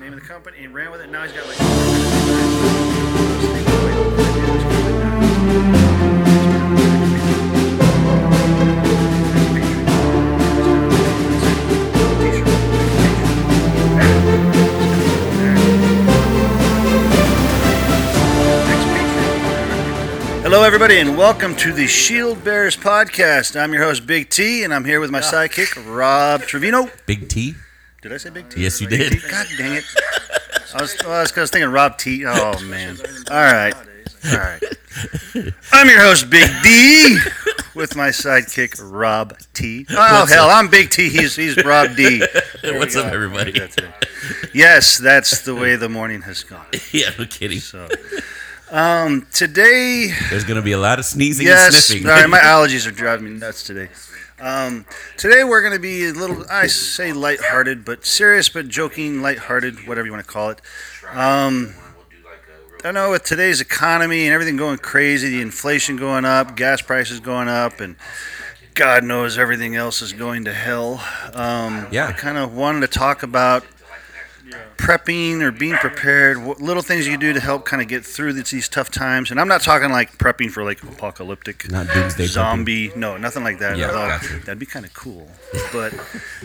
name of the company, and ran with it. Now he's got like. Hello, everybody, and welcome to the Shield Bears podcast. I'm your host, Big T, and I'm here with my ah. sidekick, Rob Trevino. Big T. Did I say Big T? Yes, you did. God dang it. I was, well, I was, I was thinking Rob T. Oh, man. All right. All right. I'm your host, Big D, with my sidekick, Rob T. Oh, What's hell, up? I'm Big T. He's, he's Rob D. There What's up, everybody? That's. Yes, that's the way the morning has gone. yeah, no kidding. So, um, today, There's gonna be a lot of sneezing yes, and sniffing. sorry, my allergies are driving me nuts today. Um, today we're going to be a little, I say lighthearted, but serious, but joking, lighthearted, whatever you want to call it. Um, I know with today's economy and everything going crazy, the inflation going up, gas prices going up, and God knows everything else is going to hell. Um, Yeah. I kind of wanted to talk about prepping or being prepared, what little things you do to help kind of get through these, these tough times. And I'm not talking like prepping for like apocalyptic Not doomsday zombie. No, nothing like that. Yeah, Although gotcha. that'd be kind of cool. But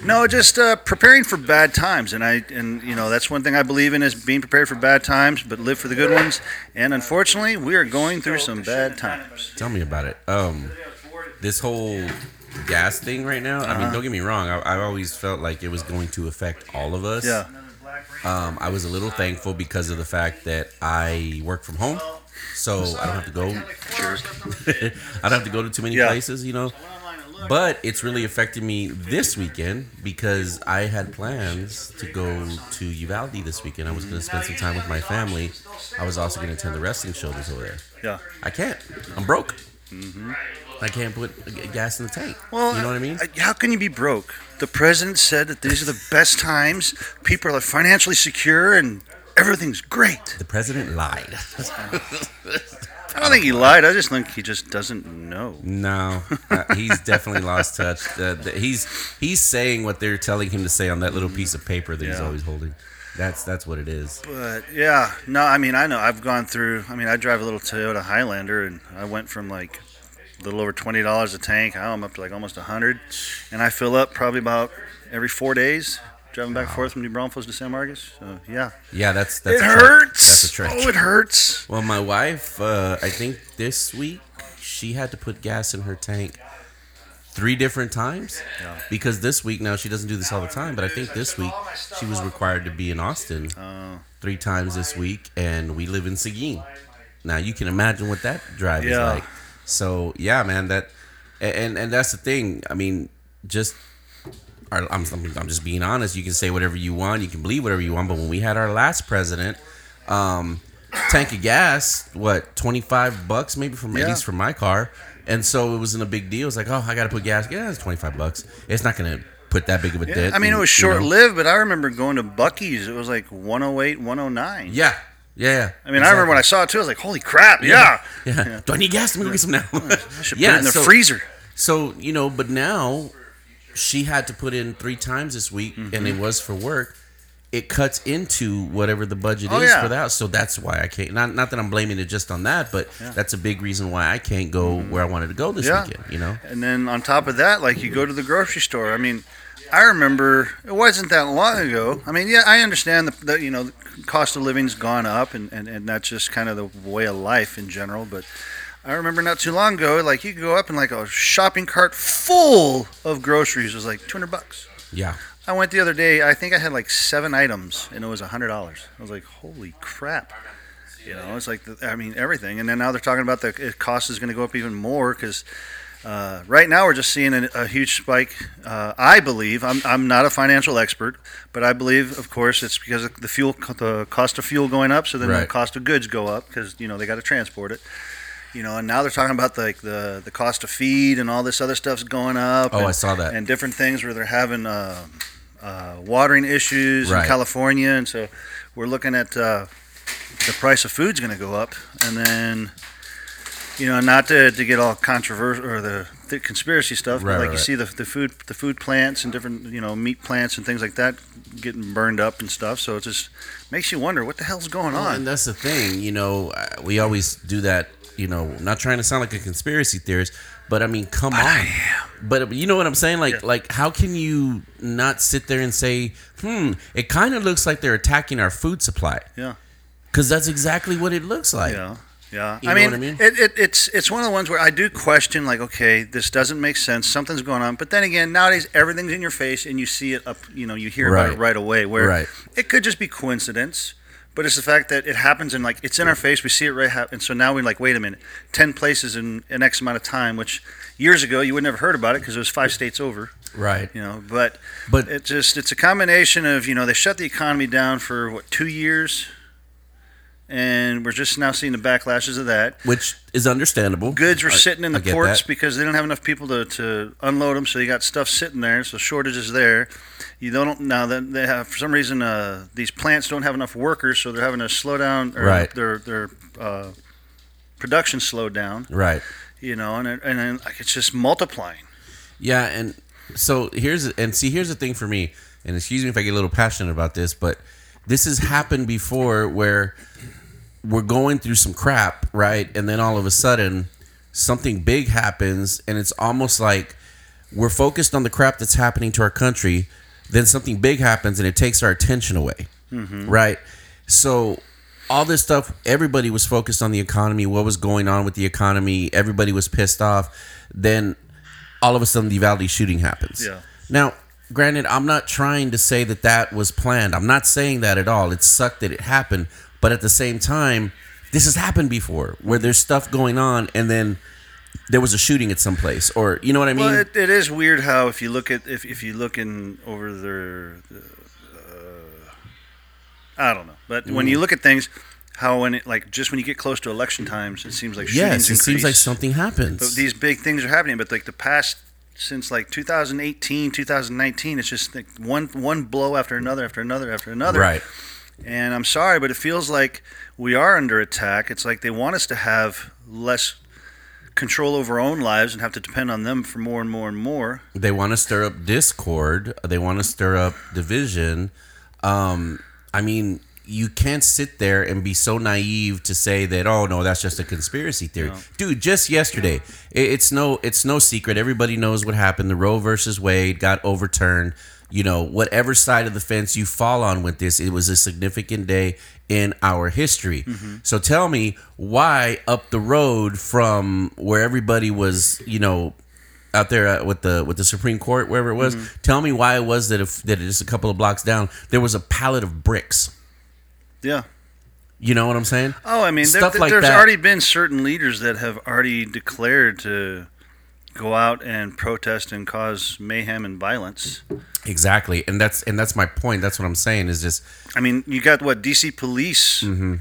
no, just uh, preparing for bad times. And I and you know that's one thing I believe in is being prepared for bad times, but live for the good ones. And unfortunately, we are going through some bad times. Tell me about it. Um, this whole gas thing right now. Uh-huh. I mean, don't get me wrong. I, I always felt like it was going to affect all of us. Yeah. Um, I was a little thankful because of the fact that I work from home, so I don't have to go. I don't have to go to too many Yeah. places, you know. But it's really affected me this weekend because I had plans to go to Uvalde this weekend. I was going to spend some time with my family. I was also going to attend the wrestling show that's over there. Yeah. I can't. I'm broke. I can't put gas in the tank. Well, you know what I mean? How can you be broke? The president said that these are the best times. People are financially secure and everything's great. the president lied. I don't think he lied. I just think he just doesn't know. No, uh, he's definitely lost touch. Uh, th- he's he's saying what they're telling him to say on that little piece of paper that he's always holding. That's that's what it is. But yeah, no, I mean, I know I've gone through. I mean, I drive a little Toyota Highlander, and I went from like a little over twenty dollars a tank. I'm up to like almost a hundred, and I fill up probably about every four days, driving back and forth from New Braunfels to San Marcos. So yeah, Yeah, that's that's it a hurts. That's a trek. Oh, it hurts. Well, my wife, uh, I think this week she had to put gas in her tank three different times Yeah. because this week now she doesn't do this all the time, but I think this week she was required to be in Austin Oh. three times this week, and we live in Seguin. Now you can imagine what that drive is like. So yeah, man, that and and that's the thing. I mean, just. Our, I'm, I'm just being honest. You can say whatever you want. You can believe whatever you want. But when we had our last president, um, tank of gas, what, 25 bucks maybe from Yeah. at least for my car. And so it wasn't a big deal. It's like, oh, I got to put gas. Yeah, it's 25 bucks. It's not to put that big of a Yeah, dent. I mean, it in, was you know? short lived, but I remember going to Buc-ee's. It was like 108, 109. Yeah. Yeah. yeah. I mean, I remember when I saw it too. I was like, "Holy crap! Yeah, Yeah. Do I need gas? Let me go get some now. I should Yeah, put it in the so- freezer." So you know, but now she had to put in three times this week, and Mm-hmm. it was for work. It cuts into whatever the budget Oh, is yeah. for that, so that's why I can't. Not not that I'm blaming it just on that, but that's a big reason why I can't go where I wanted to go this Mm-hmm. Yeah. weekend. You know, And then on top of that, like you go to the grocery store. I mean, I remember it wasn't that long ago. I mean, yeah, I understand the, the you know cost of living's gone up, and, and, and that's just kind of the way of life in general. But I remember not too long ago, like you could go up and like a shopping cart full of groceries was like two hundred bucks. yeah, I went the other day. I think I had like seven items, and it was hundred dollars. I was like, "Holy crap!" You know, it's like the, I mean everything. And then now they're talking about the cost is going to go up even more because uh, right now we're just seeing a, a huge spike. Uh, I believe I'm, I'm not a financial expert, but I believe, of course, it's because of the fuel the cost of fuel going up. So then the cost of goods go up because you know they got to transport it. You know, and now they're talking about like the the cost of feed and all this other stuff's going up. Oh, and, I saw that. And different things where they're having uh, uh, watering issues in California, and so we're looking at uh, the price of food's going to go up, and then you know, not to, to get all controversial or the, the conspiracy stuff, Right, but like right, you see the, the food the food plants and different you know meat plants and things like that getting burned up and stuff. So it just makes you wonder what the hell's going Well, on. and that's the thing, you know, uh, we always do that, you know, not trying to sound like a conspiracy theorist, but I mean, come on. But you know what I'm saying? Like, Yeah. like, how can you not sit there and say, "Hmm, it kind of looks like they're attacking our food supply"? Yeah. Because that's exactly what it looks like. Yeah, yeah. You I know mean, what I mean? It, it, it's it's one of the ones where I do question, like, okay, this doesn't make sense. Something's going on. But then again, nowadays everything's in your face, and you see it up. You know, you hear about it right away. Where Right. it could just be coincidence, but it's the fact that it happens and like it's in our face. We see it right happen. And so now we're like, wait a minute, ten places in an X amount of time, which years ago you would never heard about it because it was five states over. Right. You know, but But it just it's a combination of you know they shut the economy down for what two years, and we're just now seeing the backlashes of that. which is understandable. Goods were I- sitting in the ports that. because they don't have enough people to, to unload them, so you got stuff sitting there. So shortages there. You don't now that they have for some reason uh, these plants don't have enough workers, so they're having to slow down. Or Right. Their their uh, production slowed down. Right. You know, and it- and like it's just multiplying. Yeah, and so here's and see here's the thing for me, and excuse me if I get a little passionate about this, but this has happened before where we're going through some crap, right? And then all of a sudden something big happens and it's almost like we're focused on the crap that's happening to our country, then something big happens and it takes our attention away. Mm-hmm. Right? So all this stuff, everybody was focused on the economy, what was going on with the economy, everybody was pissed off. Then all of a sudden the Uvalde shooting happens. Yeah. Now, granted, I'm not trying to say that that was planned. I'm not saying that at all. It sucked that it happened, but at the same time, this has happened before where there's stuff going on and then there was a shooting at some place or you know what I mean? Well, it, it is weird how if you look at if, if you look in over their, uh, I don't know, but when Mm. you look at things, how when it like just when you get close to election times, it seems like yes, it seems like something happens. But these big things are happening, but like the past since like 2018, 2019, it's just like one one blow after another after another after another. right. And I'm sorry, but it feels like we are under attack. It's like they want us to have less control over our own lives and have to depend on them for more and more and more. They want to stir up discord. They want to stir up division. Um, I mean, you can't sit there and be so naive to say that oh no, that's just a conspiracy theory, dude. Just yesterday, it, it's no, it's no secret. Everybody knows what happened. The Roe versus Wade got overturned. You know, whatever side of the fence you fall on with this, it was a significant day in our history. Mm-hmm. So tell me why up the road from where everybody was, you know, out there with the with the Supreme Court, wherever it was. Mm-hmm. Tell me why it was that if that just a couple of blocks down there was a pallet of bricks. Yeah. You know what I'm saying? Oh, I mean, there, Stuff like there's that. already been certain leaders that have already declared to go out and protest and cause mayhem and violence. Exactly, and that's and that's my point. That's what I'm saying is just I mean, you got what DC police Mm-hmm.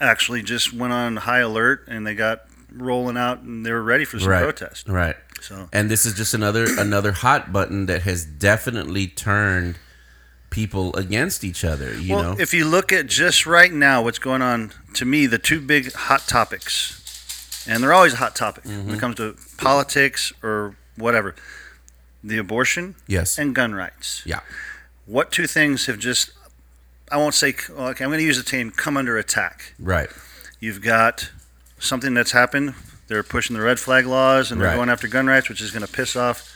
actually just went on high alert and they got rolling out and they were ready for some right, protest. right. So And this is just another another hot button that has definitely turned people against each other. You well, know, if you look at just right now what's going on, to me, the two big hot topics, and they're always a hot topic when Mm-hmm. it comes to politics or whatever, the abortion yes, and gun rights. yeah, What two things have just, I won't say, okay, I'm going to use the term come under attack. right, You've got something that's happened. They're pushing the red flag laws and they're Right. going after gun rights, which is going to piss off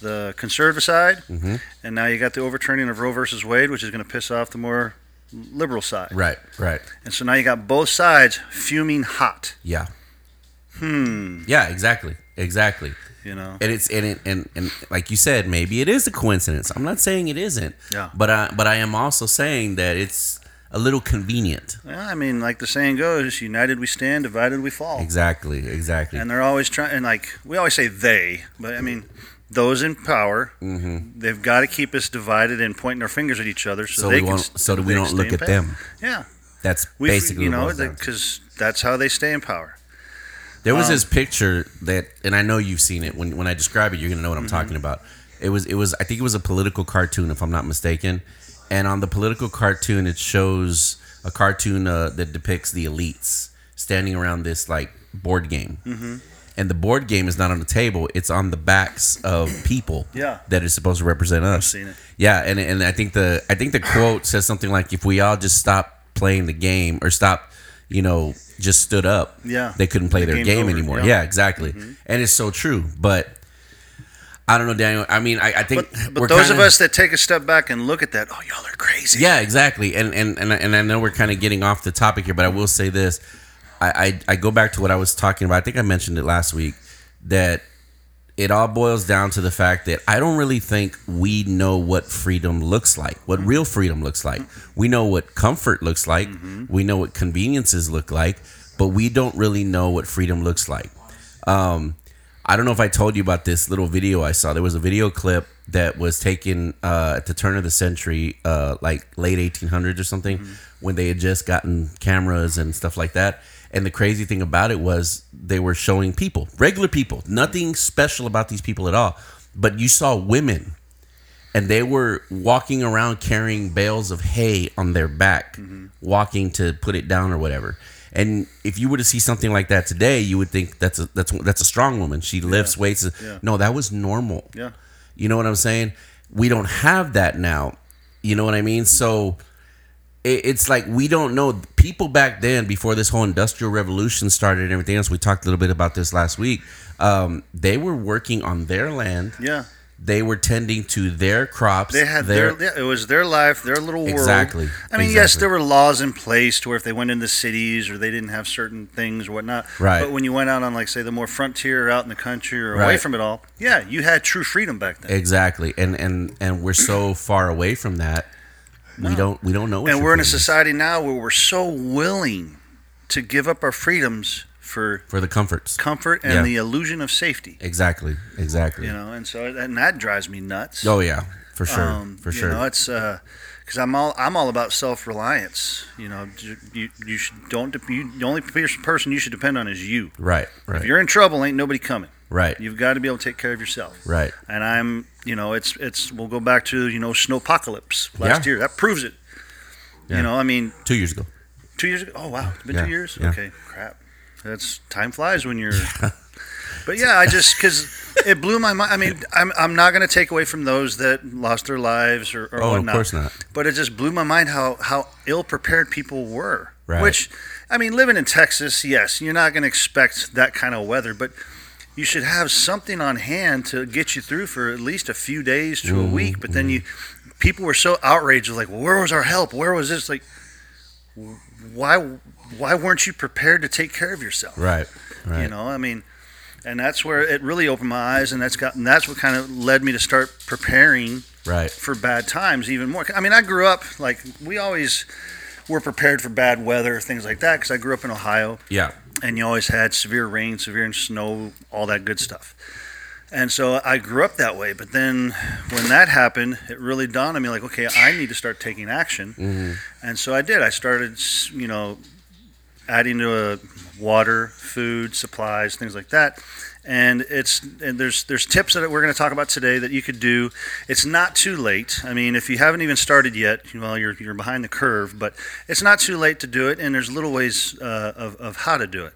the conservative side. hmm And now you got the overturning of Roe versus Wade, which is going to piss off the more liberal side. right, right. And so now you got both sides fuming hot. Yeah, Hmm. yeah, exactly, exactly. You know. and it's and it, and and like you said, maybe it is a coincidence. I'm not saying it isn't. Yeah. But I but I am also saying that it's a little convenient. Well, I mean, like the saying goes, "United we stand, divided we fall." Exactly. Exactly. And they're always trying, and like we always say they, but I mean, those in power, hmm they've got to keep us divided and pointing our fingers at each other, so, So they can. won't. So that we don't look at them. Yeah, That's we, basically you know, boils down to. because that's how they stay in power. There was Um, this picture that, and I know you've seen it. When when I describe it, you're gonna know what I'm Mm-hmm. talking about. It was it was I think it was a political cartoon, if I'm not mistaken. And on the political cartoon, it shows a cartoon uh, that depicts the elites standing around this like board game. And the board game is not on the table; it's on the backs of people Yeah. that is supposed to represent us. seen it. Yeah, and and I think the I think the quote says something like, "If we all just stop playing the game or stop, you know, just stood up, Yeah. they couldn't play The their game's game anymore." yeah. Mm-hmm. Exactly, and it's so true. But I don't know, Daniel. I mean, I, I think But, but those kinda- of us that take a step back and look at that, oh, y'all are crazy. yeah, exactly. And and and, and I know we're kind of getting off the topic here, but I will say this: I, I I go back to what I was talking about. I think I mentioned it last week that it all boils down to the fact that I don't really think we know what freedom looks like, what real freedom looks like. We know what comfort looks like, we know what conveniences look like, but we don't really know what freedom looks like. Um, I don't know if I told you about this little video I saw. There was a video clip that was taken uh, at the turn of the century, uh, like late 1800s or something, when they had just gotten cameras and stuff like that. And the crazy thing about it was they were showing people, regular people, nothing special about these people at all. But you saw women, and they were walking around carrying bales of hay on their back, mm-hmm. walking to put it down or whatever. And if you were to see something like that today, you would think that's a that's that's a strong woman. She lifts weights. Yeah. No, that was normal. Yeah. You know what I'm saying? We don't have that now. You know what I mean? So it's like we don't know. People back then, before this whole industrial revolution started and everything else, we talked a little bit about this last week. Um, they were working on their land. Yeah. They were tending to their crops. They had their, yeah, it was their life, their little world. Exactly. I mean, yes, there were laws in place to where if they went into cities or they didn't have certain things or whatnot. Right. But when you went out on, like, say, the more frontier out in the country or away from it all, yeah, you had true freedom back then. exactly, and and and we're so far away from that. We don't we don't know. And we're in a society now where we're so willing to give up our freedoms for for the comforts. comfort and Yeah. the illusion of safety. Exactly. Exactly. You know, and so and that drives me nuts. Oh yeah, for sure. Um, for you sure. know, it's because I'm all I'm all about self reliance. You know, you you should don't you, the only person you should depend on is you. right. Right. If you're in trouble, ain't nobody coming. right. You've got to be able to take care of yourself. Right. And I'm, you know, it's it's we'll go back to you know snowpocalypse last Yeah. year. That proves it. Yeah. You know, I mean, Two years ago. two years ago. Oh wow, it's been Yeah, two years. Okay, crap. That's time flies when you're. But yeah, I just because it blew my mind. I mean, I'm I'm not going to take away from those that lost their lives or, or Oh, of whatnot. course not. But it just blew my mind how how ill prepared people were. Right. Which, I mean, living in Texas, yes, you're not going to expect that kind of weather, but you should have something on hand to get you through for at least a few days to a Mm-hmm, week. But then you, people were so outraged, like, well, where was our help? Where was this? Like, why why weren't you prepared to take care of yourself? Right. Right. You know, I mean, and that's where it really opened my eyes, and that's got and that's what kind of led me to start preparing Right. for bad times even more. I mean, I grew up like we always were prepared for bad weather, things like that, because I grew up in Ohio, Yeah. And you always had severe rain, severe snow, all that good stuff. And so I grew up that way. But then when that happened, it really dawned on me like, okay, I need to start taking action. Mm-hmm. And so I did. I started, you know, adding to uh, water, food, supplies, things like that. And it's and there's there's tips that we're going to talk about today that you could do. It's not too late. I mean, if you haven't even started yet, well, you're you're behind the curve. But it's not too late to do it. And there's little ways uh, of of how to do it.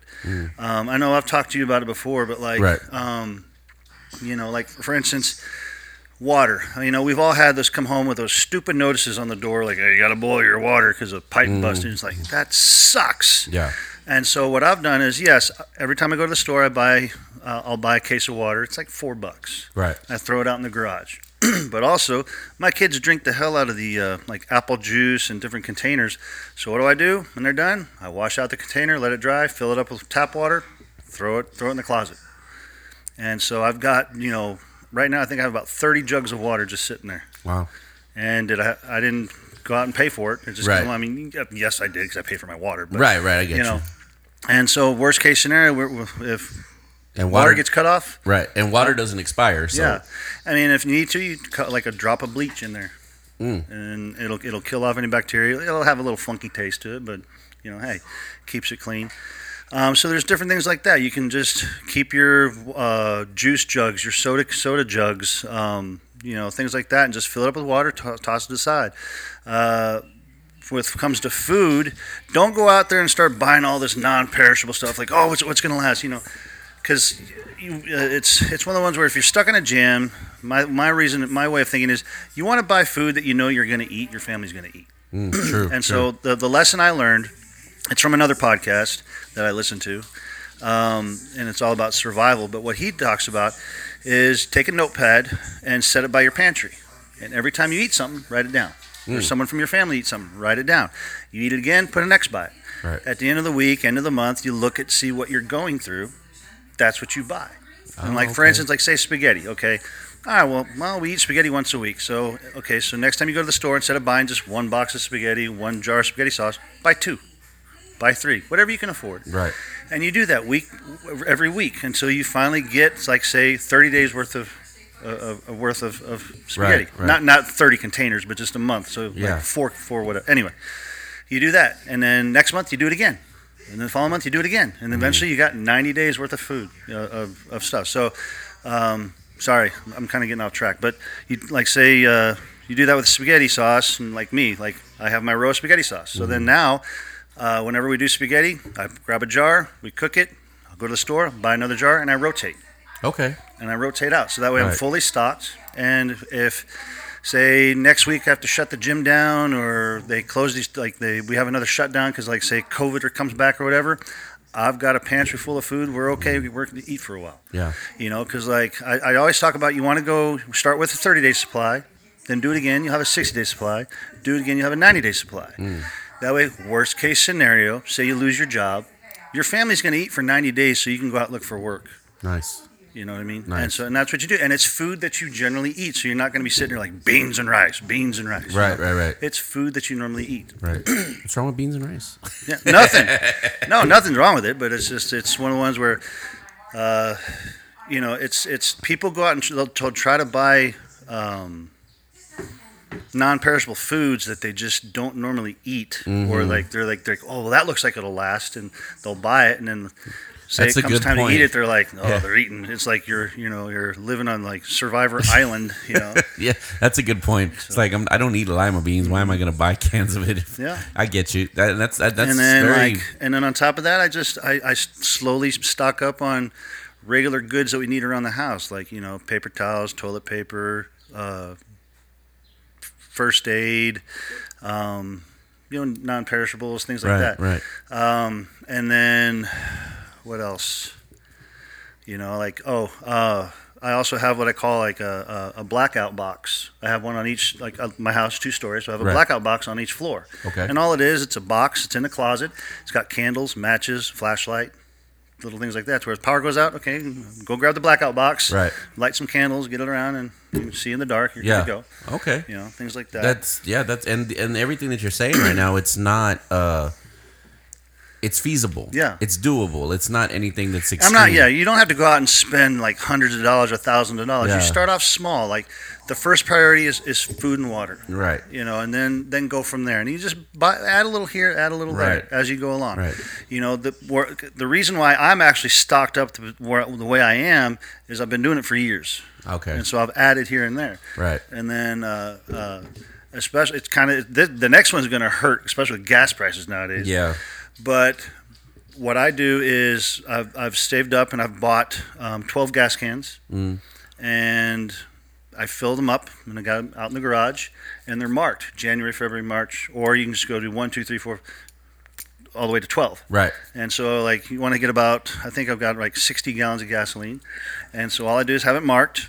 Um, I know I've talked to you about it before, but like, Right. um, you know, like for instance, water. You know, we've all had this come home with those stupid notices on the door, like, hey, you got to boil your water because a pipe busted. It's like that sucks. Yeah. And so what I've done is, yes, every time I go to the store, I buy, uh, I'll buy a case of water. It's like four bucks. Right. I throw it out in the garage. but also, my kids drink the hell out of the uh, like apple juice and different containers. So what do I do when they're done? I wash out the container, let it dry, fill it up with tap water, throw it, throw it in the closet. And so I've got, you know, right now I think I have about 30 jugs of water just sitting there. Wow. And did I? I didn't go out and pay for it. It just, Right. I mean, yes, I did because I pay for my water. But, right. Right. I get you you. know, and so worst case scenario, we're, we're- if and water, water, gets cut off, right, and water doesn't expire. So yeah, I mean, if you need to, you cut like a drop of bleach in there, Mm. and it'll it'll kill off any bacteria. It'll have a little funky taste to it, but you know, hey, keeps it clean. Um, so there's different things like that. You can just keep your uh, juice jugs, your soda soda jugs, um, you know, things like that, and just fill it up with water, to- toss it aside. Uh, with comes to food, don't go out there and start buying all this non-perishable stuff like oh what's what's going to last, you know, because uh, it's it's one of the ones where if you're stuck in a gym, my my reason my way of thinking is you want to buy food that you know you're going to eat, your family's going to eat. Mm, true. And true. so the the lesson I learned, it's from another podcast that I listened to, um, and it's all about survival. But what he talks about is take a notepad and set it by your pantry, and every time you eat something, write it down. Or Mm. someone from your family eats something, write it down. You eat it again, put an X by it. Right. At the end of the week, end of the month, you look at see what you're going through. That's what you buy. and Oh, like for instance, like say spaghetti. Okay, all right. Well, well, we eat spaghetti once a week. So okay, so next time you go to the store, instead of buying just one box of spaghetti, one jar of spaghetti sauce, buy two, buy three, whatever you can afford. Right. And you do that week every week until you finally get like say 30 days worth of. Uh, of, of worth of, of spaghetti, Right, right. not not 30 containers, but just a month. So Yeah. like four, four, whatever. Anyway, you do that, and then next month you do it again, and then the following month you do it again, and then eventually you got 90 days worth of food uh, of, of stuff. So, um, sorry, I'm kind of getting off track, but you like say uh, you do that with spaghetti sauce, and like me, like I have my roast spaghetti sauce. So then now, uh, whenever we do spaghetti, I grab a jar, we cook it, I'll go to the store, buy another jar, and I rotate Okay. and I rotate out. So that way I'm Right. fully stocked. And if, say, next week I have to shut the gym down or they close these, like they we have another shutdown because, like, say, COVID or comes back or whatever, I've got a pantry full of food. We're okay. We're going to eat for a while. Yeah. You know, because like I, I always talk about, you want to go start with a 30 day supply, then do it again. You'll have a 60 day supply. Do it again. You'll have a 90 day supply. That way, worst case scenario, say you lose your job, your family's going to eat for 90 days, so you can go out and look for work. Nice. You know what I mean? Nice. And so, and that's what you do. And it's food that you generally eat. So you're not going to be sitting there like beans and rice, beans and rice. Right. Right. Right. It's food that you normally eat. Right. What's wrong with beans and rice? Yeah, nothing. no, nothing's wrong with it. But it's just it's one of the ones where, uh, you know, it's it's people go out and they'll, they'll try to buy um, non-perishable foods that they just don't normally eat, Mm-hmm. or like they're like they're like, oh well that looks like it'll last, and they'll buy it, and then. Say That's it comes time point. to eat it, they're like, oh, Yeah. they're eating. It's like you're, you know, you're living on like Survivor Island, you know. Yeah, that's a good point. It's like I'm, I don't eat lima beans. Why am I going to buy cans of it? Yeah. I get you. That, that's that, that's and then very like and then on top of that i just I, I slowly stock up on regular goods that we need around the house like you know paper towels toilet paper uh, first aid um, you know non-perishables things like right, that right. um, and then what else you know like oh uh, I also have what I call like a, a, a blackout box. I have one on each, like uh, my house, two stories. So I have a Right. blackout box on each floor. Okay. And all it is, it's a box. It's in the closet. It's got candles, matches, flashlight, little things like that. Where if power goes out, okay, go grab the blackout box, Right. light some candles, get it around, and you can see in the dark. You're Yeah. good to go. Okay. You know, things like that. That's yeah. That's and and everything that you're saying right now. It's not. uh It's feasible. Yeah. It's doable. It's not anything that's I'm not. Yeah, you don't have to go out and spend like hundreds of dollars or thousands of dollars. Yeah. You start off small. Like the first priority is, is food and water. Right. You know, and then then go from there. And you just buy, add a little here, add a little Right. there as you go along. Right. You know, the the reason why I'm actually stocked up the, the way I am is I've been doing it for years, Okay. and so I've added here and there. Right. And then, uh, uh, especially, it's kind of the, the next one's going to hurt, especially with gas prices nowadays. Yeah. But what I do is I've, I've saved up and I've bought um, 12 gas cans Mm. and I fill them up and I got them out in the garage and they're marked January, February, March, or you can just go to one, two, three, four, all the way to 12. Right. And so, like, you want to get about, I think I've got like 60 gallons of gasoline. And so, all I do is have it marked.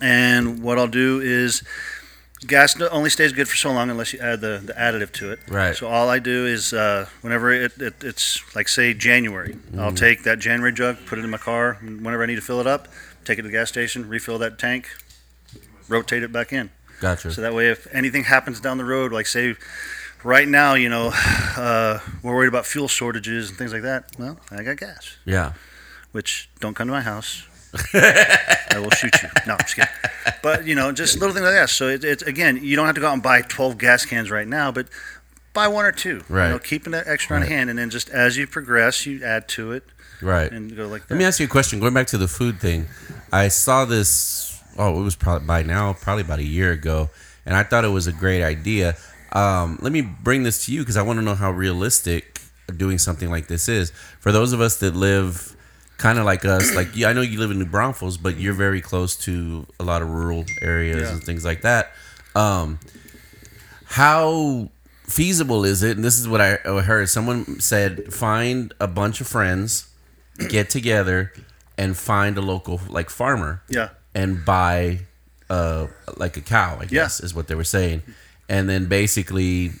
And what I'll do is, gas only stays good for so long unless you add the, the additive to it. Right. So, all I do is, uh, whenever it, it, it's like, say, January, I'll Mm. take that January jug, put it in my car. and Whenever I need to fill it up, take it to the gas station, refill that tank, rotate it back in. Gotcha. So that way, if anything happens down the road, like say, right now, you know, uh, we're worried about fuel shortages and things like that. Well, I got gas. yeah. Which don't come to my house. I will shoot you. No, I'm just kidding. But you know, just little things like that. So it, it's again, you don't have to go out and buy 12 gas cans right now, but buy one or two. Right. You know, keeping that extra on hand, and then just as you progress, you add to it Right. and go like that. Let me ask you a question. Going back to the food thing, I saw this. Oh, it was probably by now, probably about a year ago, and I thought it was a great idea. Um, let me bring this to you because I want to know how realistic doing something like this is for those of us that live kind of like us. Like, yeah, I know you live in New Braunfels, but you're very close to a lot of rural areas Yeah. and things like that. Um, how feasible is it? And this is what I I heard. Someone said, find a bunch of friends, get together, and find a local like farmer Yeah. and buy uh like a cow. I guess is what they were saying, and then basically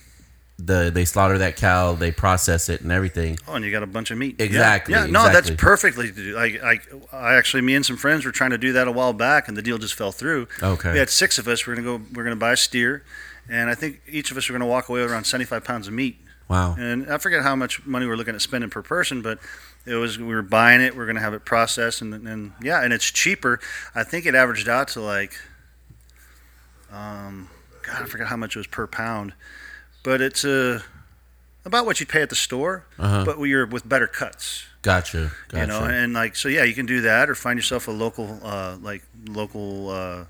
the they slaughter that cow, they process it and everything. Oh, and you got a bunch of meat. Exactly, Yeah. No, that's perfectly to do. I, I, I actually, me and some friends were trying to do that a while back, and the deal just fell through. Okay. We had six of us. We're gonna go. We're gonna buy a steer, and I think each of us are gonna walk away with around seventy-five pounds of meat. Wow. And I forget how much money we're looking at spending per person, but it was we were buying it. We're gonna have it processed, and and yeah, and it's cheaper. I think it averaged out to like, um, God, I forget how much it was per pound, but it's uh, about what you'd pay at the store, Uh-huh. but you're with better cuts. Gotcha. Gotcha. You know, and like so, yeah, you can do that, or find yourself a local, uh, like local uh,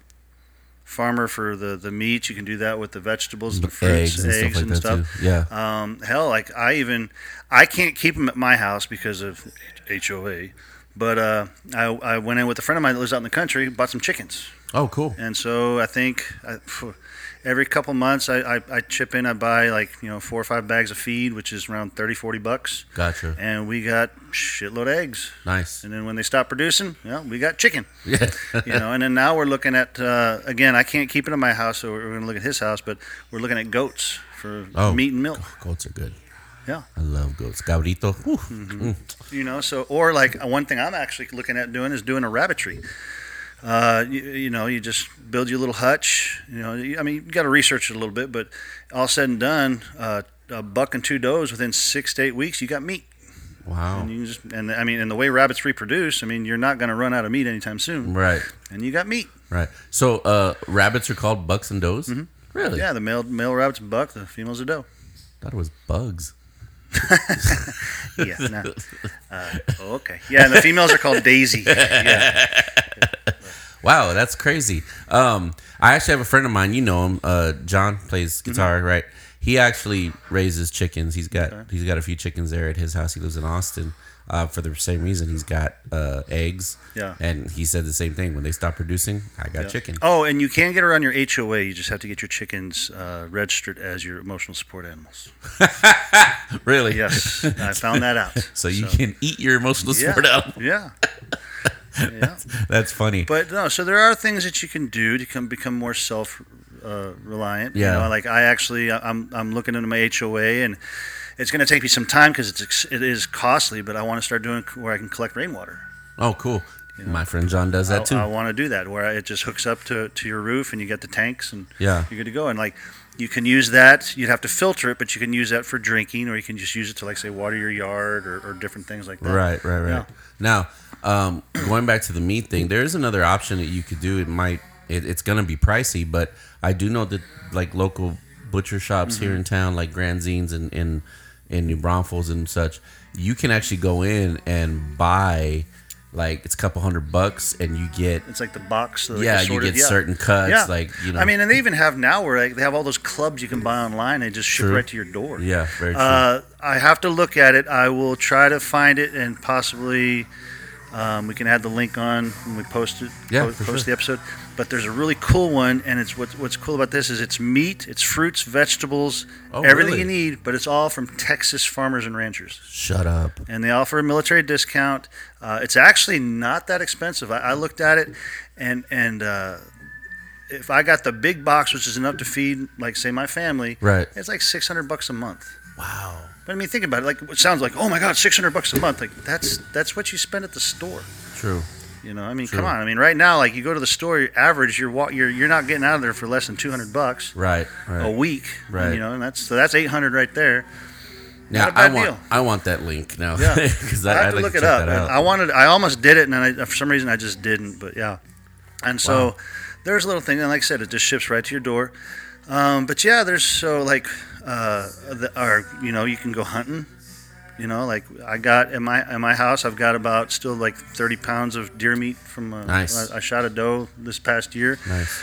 farmer for the the meat. You can do that with the vegetables, and the fruits, eggs and stuff like. Yeah. um, hell, like I even I can't keep them at my house because of HOA. But uh, I, I went in with a friend of mine that lives out in the country, bought some chickens, Oh, cool. and so I think I, every couple months I, I, I chip in. I buy like you know four or five bags of feed, which is around 30, 40 bucks, Gotcha. and we got shitload of eggs. Nice. And then when they stop producing, well, we got chicken, Yeah. you know. And then now we're looking at uh, again. I can't keep it in my house, so we're going to look at his house, but we're looking at goats for Oh. meat and milk. Goats are good. Yeah. I love goats. Cabrito. Mm-hmm. Mm. you know so or like one thing i'm actually looking at doing is doing a rabbitry uh, you, you know you just build your little hutch you know i mean you got to research it a little bit but all said and done uh, a buck and two does within six to eight weeks you got meat Wow. and you just and i mean and the way rabbits reproduce i mean you're not going to run out of meat anytime soon Right. and you got meat Right. So, uh, rabbits are called bucks and does. Really? Mm-hmm. yeah the male male rabbit's a buck the female's a doe Thought it was bugs. yeah no. uh, okay yeah and the females are called daisy yeah Wow, that's crazy. Um, I actually have a friend of mine. You know him. Uh, John plays Mm-hmm. guitar, right? He actually raises chickens. He's got he's got a few chickens there at his house. He lives in Austin. Uh, for the same reason, he's got uh, eggs. Yeah. And he said the same thing. When they stop producing, I got chicken. Oh, and you can get around your HOA. You just have to get your chickens uh, registered as your emotional support animals. Really? Yes, I found that out. So you can eat your emotional yeah, support out. yeah, yeah. That's funny. But no, so there are things that you can do to come become more self uh, reliant. Yeah. You know, like I actually, I'm I'm looking into my HOA, and it's going to take me some time because it's it is costly. But I want to start doing where I can collect rainwater. oh, cool. My friend John does that too. I, I want to do that where it just hooks up to, to your roof and you get the tanks and Yeah. you're good to go. And like you can use that. You'd have to filter it, but you can use that for drinking, or you can just use it to like say water your yard or, or different things like that. Right, right, right. Yeah. Now, um, going back to the meat thing, there is another option that you could do. It might, it, it's going to be pricey, but I do know that like local butcher shops Mm-hmm. here in town, like Granzin's and in in New Braunfels and such, you can actually go in and buy like it's a couple hundred bucks, and you get It's like the box. Like yeah, you get yeah. certain cuts, Yeah. like you know. I mean, and they even have now where like, they have all those clubs you can buy online. They just ship True. right to your door. yeah, very true. Uh, I have to look at it. I will try to find it and possibly um, we can add the link on when we post it. Yeah, po- for post sure. the episode. But there's a really cool one, and it's what's what's cool about this is it's meat, it's fruits, vegetables, Oh, everything really? you need, but it's all from Texas farmers and ranchers, Shut up. and they offer a military discount. Uh, it's actually not that expensive. I, I looked at it, and and. Uh, if I got the big box, which is enough to feed, like say my family, Right. it's like six hundred bucks a month. Wow. But I mean, think about it. Like, it sounds like, oh my God, six hundred bucks a month. Like, that's that's what you spend at the store. True. You know, I mean, True. come on. I mean, right now, like, you go to the store, your average, you're wa- you're you're not getting out of there for less than two hundred bucks Right. Right. a week. Right. You know, and that's so that's eight hundred right there. now a I want deal. I want that link now. Yeah. 'Cause I have I'd to like look it up. I wanted, I almost did it, and then I, for some reason I just didn't. But yeah, and so Wow. there's a little thing, and like I said, it just ships right to your door. Um, but yeah, there's so like, uh, the, or you know, you can go hunting. You know, like I got in my in my house, I've got about still like 30 pounds of deer meat from. Uh, Nice. I, I shot a doe this past year. nice.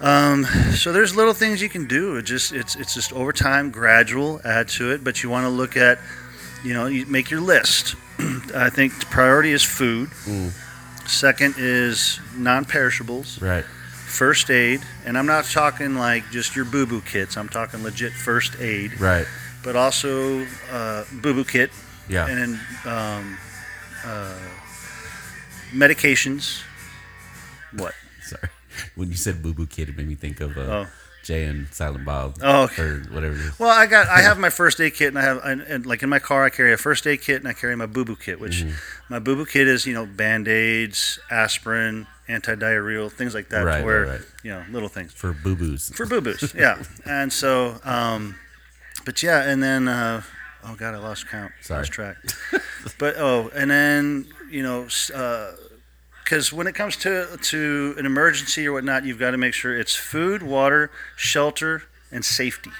Um, so there's little things you can do. It just it's it's just over time, gradual, add to it. But you want to look at, you know, you make your list. I think the priority is food. Second is non-perishables. Right. First aid, and I'm not talking like just your boo-boo kits. I'm talking legit first aid, Right. but also uh, boo-boo kit, Yeah. and then um, uh, medications. What? Sorry. When you said Boo Boo kit, it made me think of uh, Oh. Jay and Silent Bob. Oh, okay. Or whatever it is. Well, I got I have my first aid kit, and I have and, and like in my car, I carry a first aid kit, and I carry my boo boo kit. Which Mm-hmm. my boo boo kit is you know band aids, aspirin, anti diarrheal, things like that. Right, where right, right. you know little things For boo boos. for boo boos. yeah, and so, um, but yeah, and then uh, oh god, I lost count, Sorry. lost track. but oh, and then you know. s- uh, because when it comes to to an emergency or whatnot, you've got to make sure it's food, water, shelter, and safety.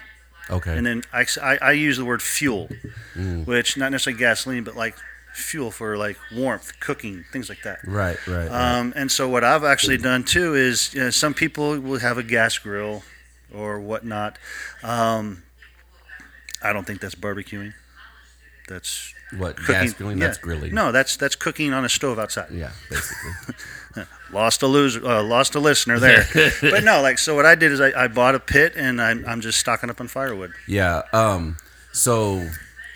Okay. And then I, I, I use the word fuel, Mm. which not necessarily gasoline, but like fuel for like warmth, cooking, things like that. right, right. right. Um, and so what I've actually done too is you know, some people will have a gas grill or whatnot. Um, I don't think that's barbecuing. That's what? cooking. Gas grilling? yeah. That's grilling. No, that's that's cooking on a stove outside. Yeah, basically. Lost a loser, uh, lost a listener there. but no, like so. What I did is I, I bought a pit and I'm, I'm just stocking up on firewood. Yeah. Um. So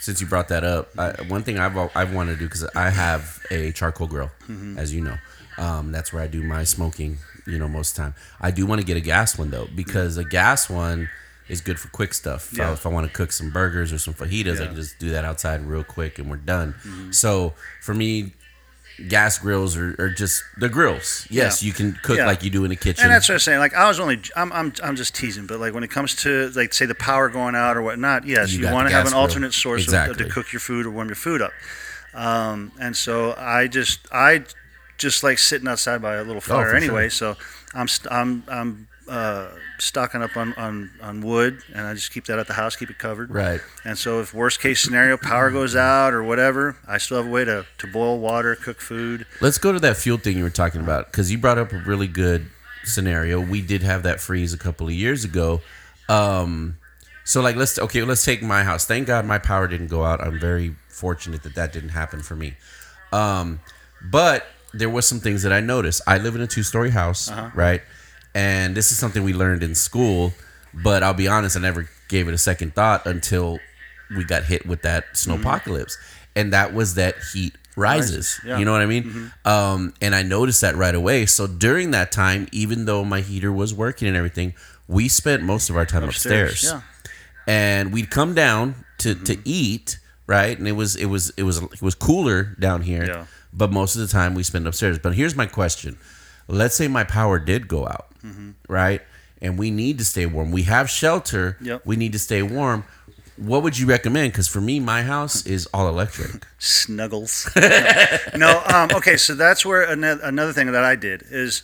since you brought that up, I, one thing I've I've wanted to do because I have a charcoal grill, Mm-hmm. as you know. Um. That's where I do my smoking. You know, most of the time. I do want to get a gas one though because a gas one is good for quick stuff. If I- If I want to cook some burgers or some fajitas, I Yeah. Mm-hmm. can just do that outside real quick and we're done. So for me. Gas grills are, are just the grills. Yes, Yeah. you can cook Yeah. like you do in the kitchen. And that's what I'm saying. Like I was only, I'm, I'm, I'm just teasing. But like when it comes to like say the power going out or whatnot, yes, You you, want to have an grill. alternate source of, Exactly. to cook your food or warm your food up. Um, and so I just, I just like sitting outside by a little fire Oh, anyway. So I'm, st- I'm, I'm uh, stocking up on, on, on wood, and I just keep that at the house, keep it covered. right. And so if worst case scenario power goes out or whatever, I still have a way to, to boil water, cook food. Let's go to that fuel thing you were talking about because you brought up a really good scenario. We did have that freeze a couple of years ago. Um, so like let's okay, let's take my house. Thank God my power didn't go out. I'm very fortunate that that didn't happen for me. Um, but there was some things that I noticed. I live in a two story house, right? And this is something we learned in school. But I'll be honest, I never gave it a second thought until we got hit with that mm-hmm. snowpocalypse, and that was that heat rises. Yeah. You know what I mean? Mm-hmm. Um, and I noticed that right away. So during that time, even though my heater was working and everything, we spent most of our time upstairs. Yeah. And we'd come down to, to mm-hmm. eat, right? And it was it was it was it was cooler down here. Yeah. But most of the time we spent upstairs. But here's my question. Let's say my power did go out, right? And we need to stay warm. We have shelter. Yep. We need to stay warm. What would you recommend? Because for me, my house is all electric. snuggles. no, um, okay, so that's where another, another thing that I did is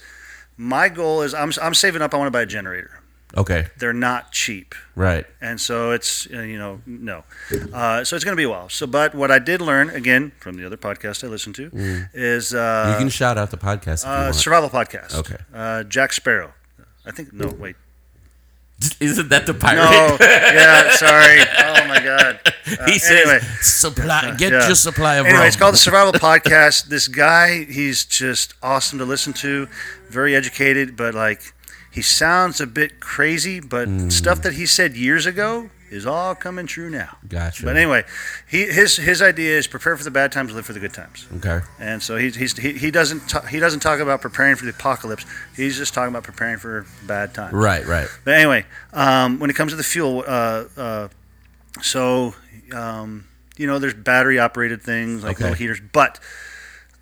my goal is I'm, I'm saving up. I want to buy a generator. Okay. They're not cheap, Right. and so it's uh, you know no, uh, so it's going to be a while. So, but what I did learn again from the other podcast I listened to is uh, You can shout out the podcast uh, survival podcast. Okay. uh, Jack Sparrow. I think no wait Isn't that the pirate? no yeah sorry oh my god Uh, he says, anyway. "Supply, get Yeah. your supply of Anyway, rum." it's called the Survival Podcast. This guy, he's just awesome to listen to. Very educated, but like he sounds a bit crazy. But Mm. stuff that he said years ago is all coming true now. Gotcha. But anyway, he his his idea is prepare for the bad times, live for the good times. okay. And so he he's, he he doesn't ta- he doesn't talk about preparing for the apocalypse. He's just talking about preparing for bad times. Right. Right. But anyway, um, when it comes to the fuel, uh, uh, so um, you know, there's battery operated things like Okay. little heaters, but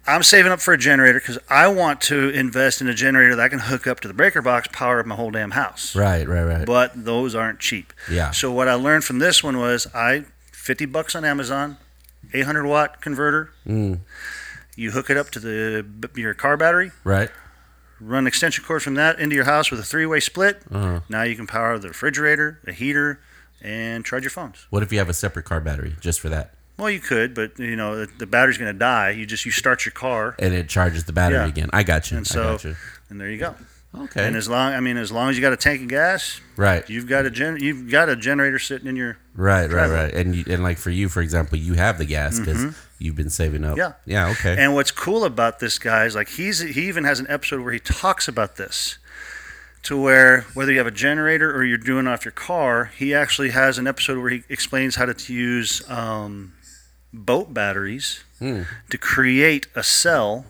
I'm saving up for a generator because I want to invest in a generator that I can hook up to the breaker box, power up my whole damn house. Right. Right. Right. But those aren't cheap. Yeah. So what I learned from this one was I 50 bucks on Amazon, 800 watt converter. Mm. You hook it up to the your car battery, Right. run extension cord from that into your house with a three-way split. Uh-huh. Now you can power the refrigerator, a heater, and charge your phones. What if you have a separate car battery just for that, Well, you could, but you know the, the battery's going to die. You just you start your car, and it charges the battery Yeah. again? I got you. and I so got you. and there you go. Okay. And as long, I mean, as long as you got a tank of gas, right. you've got a gen, you've got a generator sitting in your Right, right, driveway. right. And you, and like for you, for example, you have the gas because you've been saving up. Mm-hmm. Yeah. Yeah. Okay. And what's cool about this guy is like he's he even has an episode where he talks about this. To where whether you have a generator or you're doing off your car, he actually has an episode where he explains how to use um, boat batteries Hmm. to create a cell.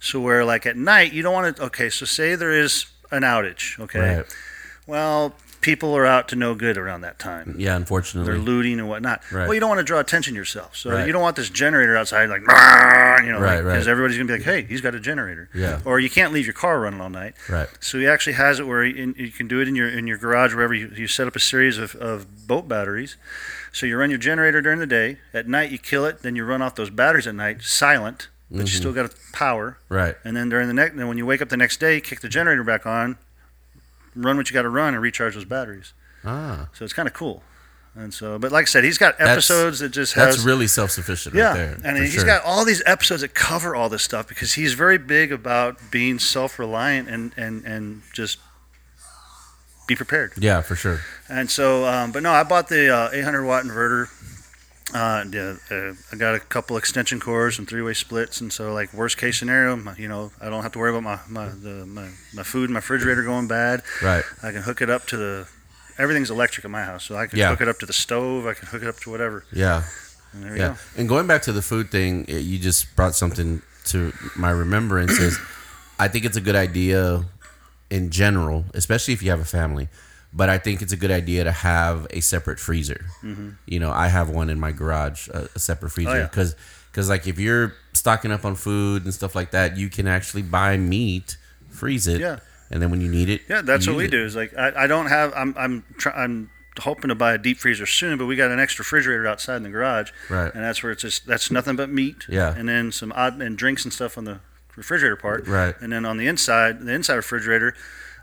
So where like at night you don't want to. Okay, so say there is an outage. Okay, Right. well people are out to no good around that time. Yeah. Unfortunately. They're looting and whatnot. Right. Well, you don't want to draw attention to yourself, so Right. you don't want this generator outside like, you know, Right, because right. everybody's gonna be like, "Hey, he's got a generator." Yeah. Or you can't leave your car running all night. Right. So he actually has it where you, you can do it in your in your garage wherever you, you set up a series of, of boat batteries. So you run your generator during the day. At night you kill it. Then you run off those batteries at night, silent, but Mm-hmm. you still got power. Right. And then during the next, then when you wake up the next day, kick the generator back on, run what you got to run, and recharge those batteries. Ah. So it's kind of cool. And so, but like I said, he's got That's- episodes that just has That's really self sufficient yeah, right there. and he's sure. got all these episodes that cover all this stuff because he's very big about being self-reliant and and and just be prepared. Yeah, for sure. And so, um, but no, I bought the uh, 800 watt inverter. Uh, yeah, uh, I got a couple extension cords and three way splits, and so like worst case scenario, my, you know, I don't have to worry about my my the, my, my food, in my refrigerator going bad. Right. I can hook it up to the everything's electric in my house, so I can Yeah. hook it up to the stove. I can hook it up to whatever. Yeah. And there you Yeah. go. And going back to the food thing, you just brought something to my remembrance is I think it's a good idea in general, especially if you have a family. But I think it's a good idea to have a separate freezer. You know, I have one in my garage, a, a separate freezer, Mm-hmm. Oh, yeah. because like if you're stocking up on food and stuff like that, you can actually buy meat, freeze it, Yeah. and then when you need it, Yeah, that's what we it. do. Is like I, I don't have I'm I'm try, I'm hoping to buy a deep freezer soon, but we got an extra refrigerator outside in the garage, Right. And that's where it's just that's nothing but meat, Yeah. and then some odd and drinks and stuff on the refrigerator part, Right. And then on the inside, the inside refrigerator,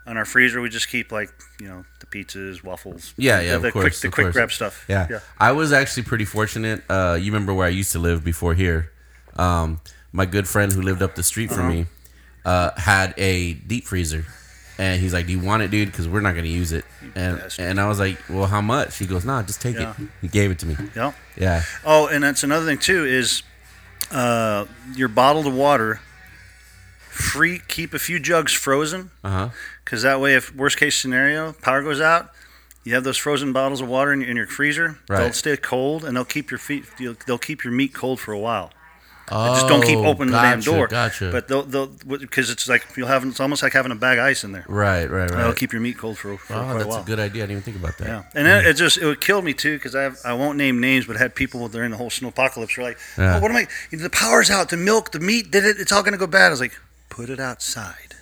on our freezer, we just keep like you know the pizzas, waffles, Yeah, yeah, the, of the quick course, the of quick course. grab stuff, Yeah. yeah. I was actually pretty fortunate. Uh, you remember where I used to live before here? Um, my good friend who lived up the street from Uh-huh. me uh, had a deep freezer. And he's like, "Do you want it, dude? Because we're not gonna use it." And bastard. and I was like, "Well, how much?" He goes, "Nah, just take Yeah. it." He gave it to me. Yeah. Yeah, Oh, and that's another thing too is uh, your bottled of water. Free, keep a few jugs frozen. Uh-huh. because that way, if worst case scenario, power goes out, you have those frozen bottles of water in your, in your freezer. They'll stay cold, and they'll keep your feet. They'll keep your meat cold for a while. Oh, Just don't keep oh, opening the damn door. Gotcha. But they'll they'll because it's like you'll have it's almost like having a bag of ice in there. right, right, right. That'll keep your meat cold for, for oh, quite a that's a good idea. I didn't even think about that. yeah, and then it just it would kill me too because I have, I won't name names, but I had people during the whole snow apocalypse were like, Yeah. oh, what am I? The power's out, the milk, the meat, did it? It's all gonna go bad. I was like, put it outside.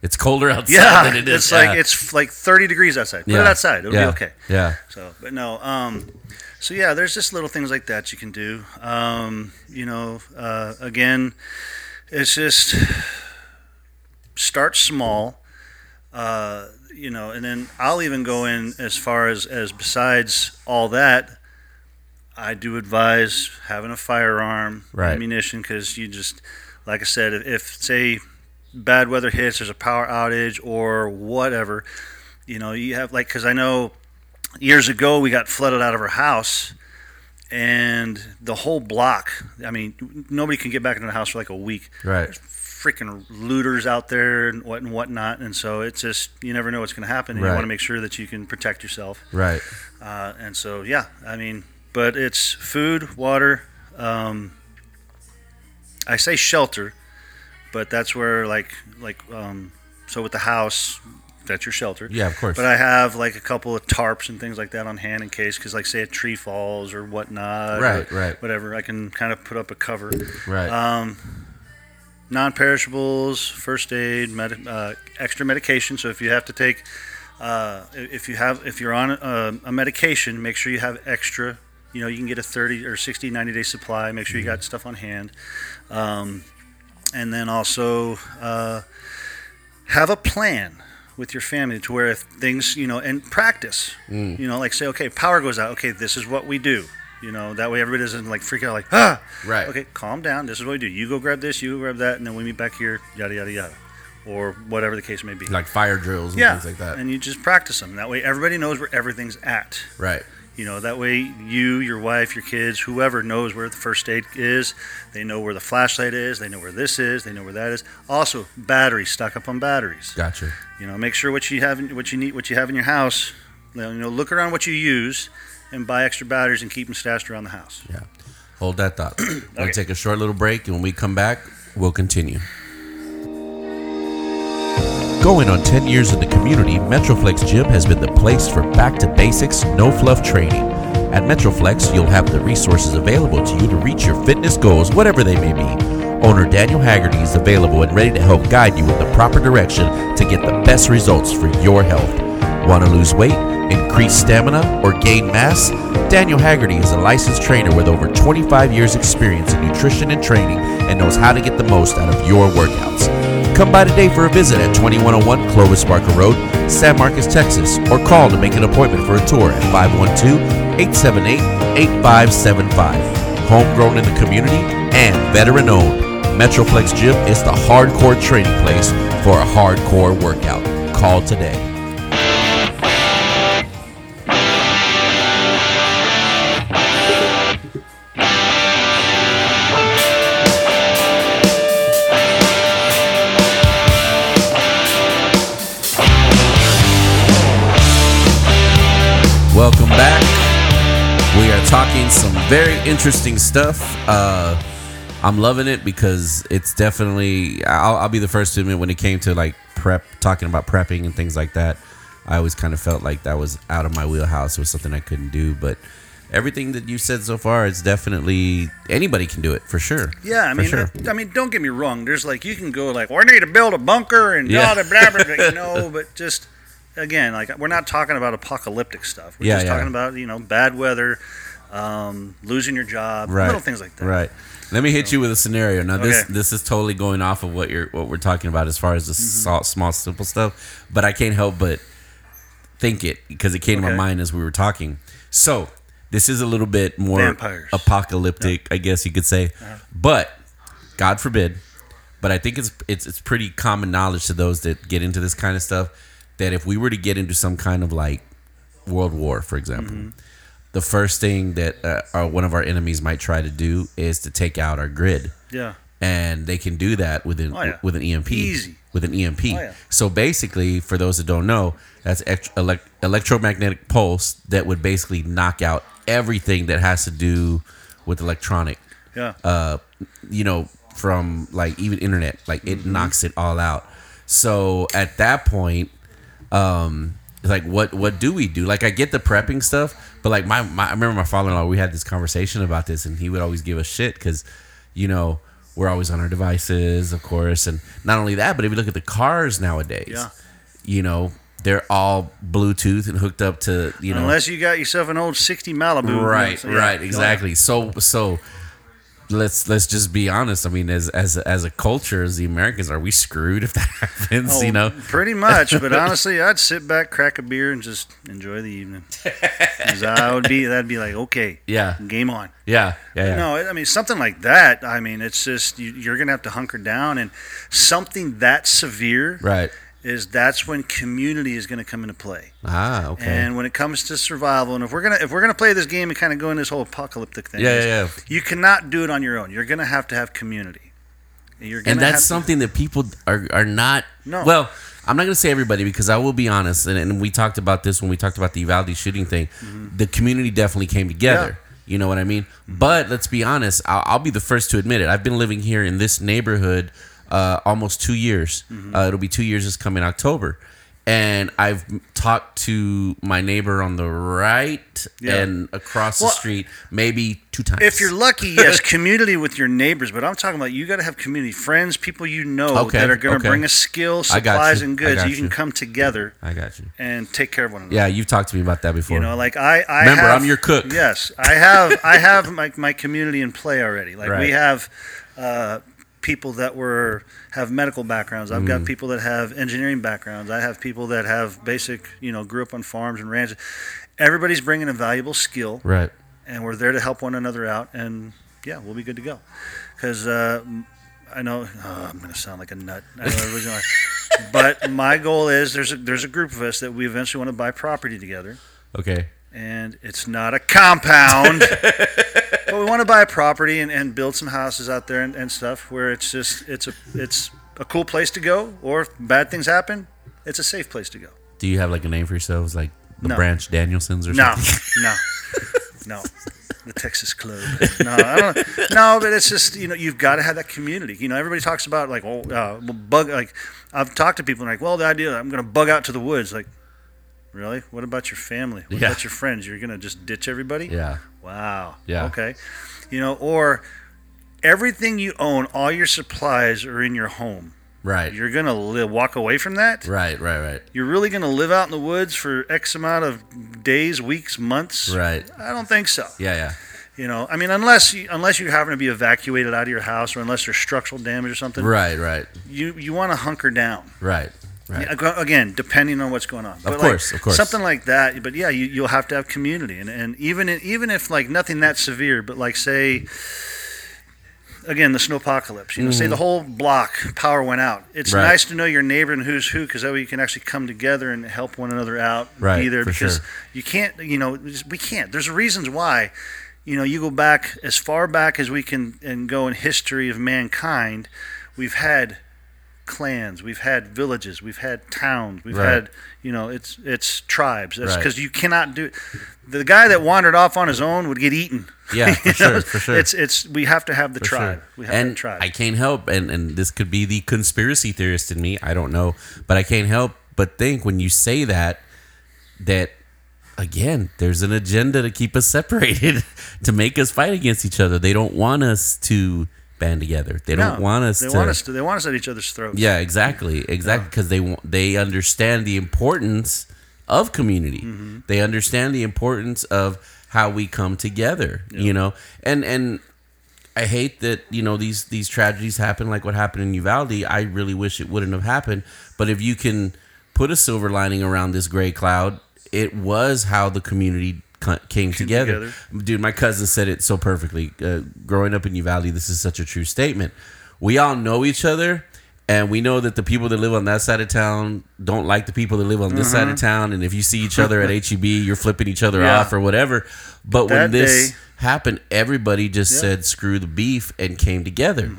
It's colder outside Yeah, than it is. it's like yeah. it's like 30 degrees outside. Put Yeah. it outside. It'll yeah. be okay. Yeah. So, but no. Um, so yeah, there's just little things like that you can do. Um, you know, uh, again, it's just start small. Uh, you know, and then I'll even go in as far as as besides all that. I do advise having a firearm, Right. ammunition, because you just, like I said, if, if say bad weather hits, there's a power outage or whatever, you know, you have like because I know years ago we got flooded out of our house and the whole block i mean nobody can get back into the house for like a week Right. freaking looters out there and what and whatnot and so it's just you never know what's going to happen and you want to make sure that you can protect yourself Right. uh, and so yeah i mean but it's food water um, i say shelter but that's where like like um, so with the house that's your shelter Yeah, of course. but I have like a couple of tarps and things like that on hand in case, because like say a tree falls or whatnot, or Right, right. whatever. I can kind of put up a cover. right. Um, non-perishables, first aid, med- uh, extra medication. So if you have to take, uh, if you have, if you're on a, a medication, make sure you have extra. You know, you can get a 30 or 60, 90 day supply. Make sure you got stuff on hand. Um, and then also uh, have a plan with your family to where if things, you know, and practice. You know, like say, okay, power goes out. Okay, this is what we do. You know, that way everybody doesn't like freak out like, ah, Right. Okay, calm down. This is what we do. You go grab this, you go grab that, and then we meet back here, yada, yada, yada. or whatever the case may be. like fire drills and yeah, things like that. and you just practice them. That way, everybody knows where everything's at. right. You know, that way you, your wife, your kids, whoever knows where the first aid is. They know where the flashlight is. They know where this is. They know where that is. Also, batteries. Stock up on batteries. Gotcha. You know, make sure what you have, in, what you need, what you have in your house. You know, look around what you use, and buy extra batteries and keep them stashed around the house. Yeah. Hold that thought. We'll take a short little break, and when we come back, we'll continue. Going on 10 years in the community, Metroflex Gym has been the place for back to basics, no fluff training. At Metroflex, you'll have the resources available to you to reach your fitness goals, whatever they may be. Owner Daniel Haggerty is available and ready to help guide you in the proper direction to get the best results for your health. Want to lose weight, increase stamina, or gain mass? Daniel Haggerty is a licensed trainer with over 25 years' experience in nutrition and training and knows how to get the most out of your workouts. Come by today for a visit at 2101 Clovis Barker Road, San Marcos, Texas, or call to make an appointment for a tour at 512 878 8575. Homegrown in the community and veteran owned, Metroflex Gym is the hardcore training place for a hardcore workout. Call today. Talking some very interesting stuff. Uh, I'm loving it because it's definitely. I'll, I'll be the first to admit when it came to like prep, talking about prepping and things like that. I always kind of felt like that was out of my wheelhouse. It was something I couldn't do. But everything that you said so far, it's definitely anybody can do it for sure. Yeah, I mean, sure. I mean, don't get me wrong. There's like you can go like, "We need to build a bunker," and Yeah. all the blah blah blah. You know, but just again, like we're not talking about apocalyptic stuff. We're Yeah, just yeah. talking about you know bad weather, um, losing your job, Right. little things like that. Right. Let me hit you with a scenario. Now this Okay. Mm-hmm. this is totally going off of what you're what we're talking about as far as the small, small simple stuff, but I can't help but think it because it came to my mind as we were talking. So this is a little bit more Vampires. Uh-huh. apocalyptic, I guess you could say, but God forbid. But I think it's it's it's pretty common knowledge to those that get into this kind of stuff that if we were to get into some kind of like world war, for example, Mm-hmm. The first thing that uh, our, one of our enemies might try to do is to take out our grid, Yeah. and they can do that with an Oh, yeah. with an EMP. Easy. With an EMP. Oh, yeah. So basically, for those that don't know, that's ect- elec- electromagnetic pulse that would basically knock out everything that has to do with electronic Yeah. uh, you know, from like even internet, like it Mm-hmm. knocks it all out. So at that point, um, like what what do we do? Like I get the prepping stuff, but like my, my I remember my father in law, we had this conversation about this, and he would always give us shit because, you know. We're always on our devices, of course, and not only that, but if you look at the cars nowadays, Yeah. you know, they're all Bluetooth and hooked up to, you know, Unless you got yourself an old '60 Malibu. right right exactly so so let's let's just be honest i mean as as as a culture as the americans are we screwed if that happens Oh, you know pretty much. But honestly, I'd sit back, crack a beer, and just enjoy the evening. 'Cause I would be that'd be like, okay, yeah game on. yeah yeah, yeah. No, I mean something like that. I mean, it's just you, you're gonna have to hunker down, and something that severe right is that's when community is gonna come into play. ah okay And when it comes to survival, and if we're gonna if we're gonna play this game and kind of go in this whole apocalyptic thing, yeah yeah, yeah. you cannot do it on your own. You're gonna have to have community. You're and that's to- something that people are are not No. well i'm not going to say everybody because i will be honest and, and we talked about this when we talked about the Uvalde shooting thing Mm-hmm. the community definitely came together you know what i mean but let's be honest I'll, I'll be the first to admit it i've been living here in this neighborhood uh, almost two years Mm-hmm. uh, it'll be two years this coming october and I've talked to my neighbor on the right Yeah. and across Well, the street maybe two times. If you're lucky, yes, community with your neighbors. But I'm talking about you got to have community friends, people you know Okay, that are going to okay. bring a skill, supplies, and goods. got You can come together I got you. and take care of one another. Yeah, you've talked to me about that before. You know, like I, I Remember, have- I'm your cook. Yes, I have, I have my, my community in play already. Like Right. we have uh, people that were have medical backgrounds. I've Mm. got people that have engineering backgrounds. I have people that have basic, you know, grew up on farms and ranches. Everybody's bringing a valuable skill, right. and we're there to help one another out. And yeah, we'll be good to go. Because uh, I know oh, I'm going to sound like a nut. I know everybody's like, but my goal is there's a there's a group of us that we eventually want to buy property together, Okay. And it's not a compound, but we want to buy a property and, and build some houses out there and, and stuff where it's just it's a it's a cool place to go, or if bad things happen, it's a safe place to go. Do you have like a name for yourselves, like the No. Branch Davidians or No, something? no, no. The Texas Club. No, I don't. No, but it's just you know you've got to have that community. You know, everybody talks about like oh uh, well, bug like I've talked to people and like well the idea I'm going to bug out to the woods like really what about your family what Yeah. about your friends you're going to just ditch everybody Yeah. wow Yeah. okay you know or everything you own all your supplies are in your home Right. you're going to live walk away from that right. Right. Right. you're really going to live out in the woods for X amount of days, weeks, months? Right. I don't think so. Yeah. Yeah. You know, I mean, unless you, unless you're having to be evacuated out of your house, or unless there's structural damage or something, Right. Right. you you want to hunker down. Right. Right. Again, depending on what's going on. But course, like, of course. Something like that. But yeah, you, you'll have to have community, and, and even in, even if like nothing that severe, but like say. Again, the snowpocalypse. You know, say the whole block power went out. It's Mm-hmm. Right. nice to know your neighbor and who's who, because that way you can actually come together and help one another out. Right, Be there because sure. you can't. You know, we can't. There's reasons why. You know, you go back as far back as we can and go in history of mankind. We've had clans, we've had villages, we've had towns, we've Right. had you know it's it's tribes. That's Right. because you cannot do. The guy that wandered off on his own would get eaten. Yeah, for sure, know, for sure. It's it's we have to have the For tribe. sure. We have and the tribe. I can't help, and, and this could be the conspiracy theorist in me. I don't know, but I can't help but think when you say that, that again, there's an agenda to keep us separated, to make us fight against each other. They don't want us to band together. They don't want us They to. want us to. They want us at each other's throats. Yeah, exactly, exactly. Because they want they understand the importance of community. Mm-hmm. They understand the importance of how we come together. You know, and and I hate that you know these these tragedies happen like what happened in Uvalde. I really wish it wouldn't have happened. But if you can put a silver lining around this gray cloud, it was how the community co- came, together. Dude, my cousin said it so perfectly. Uh, growing up in Uvalde, this is such a true statement. We all know each other. And we know that the people that live on that side of town don't like the people that live on this side of town. And if you see each other at HEB, you're flipping each other Yeah. off or whatever. But when this day- happened, everybody just Yeah. said screw the beef and came together.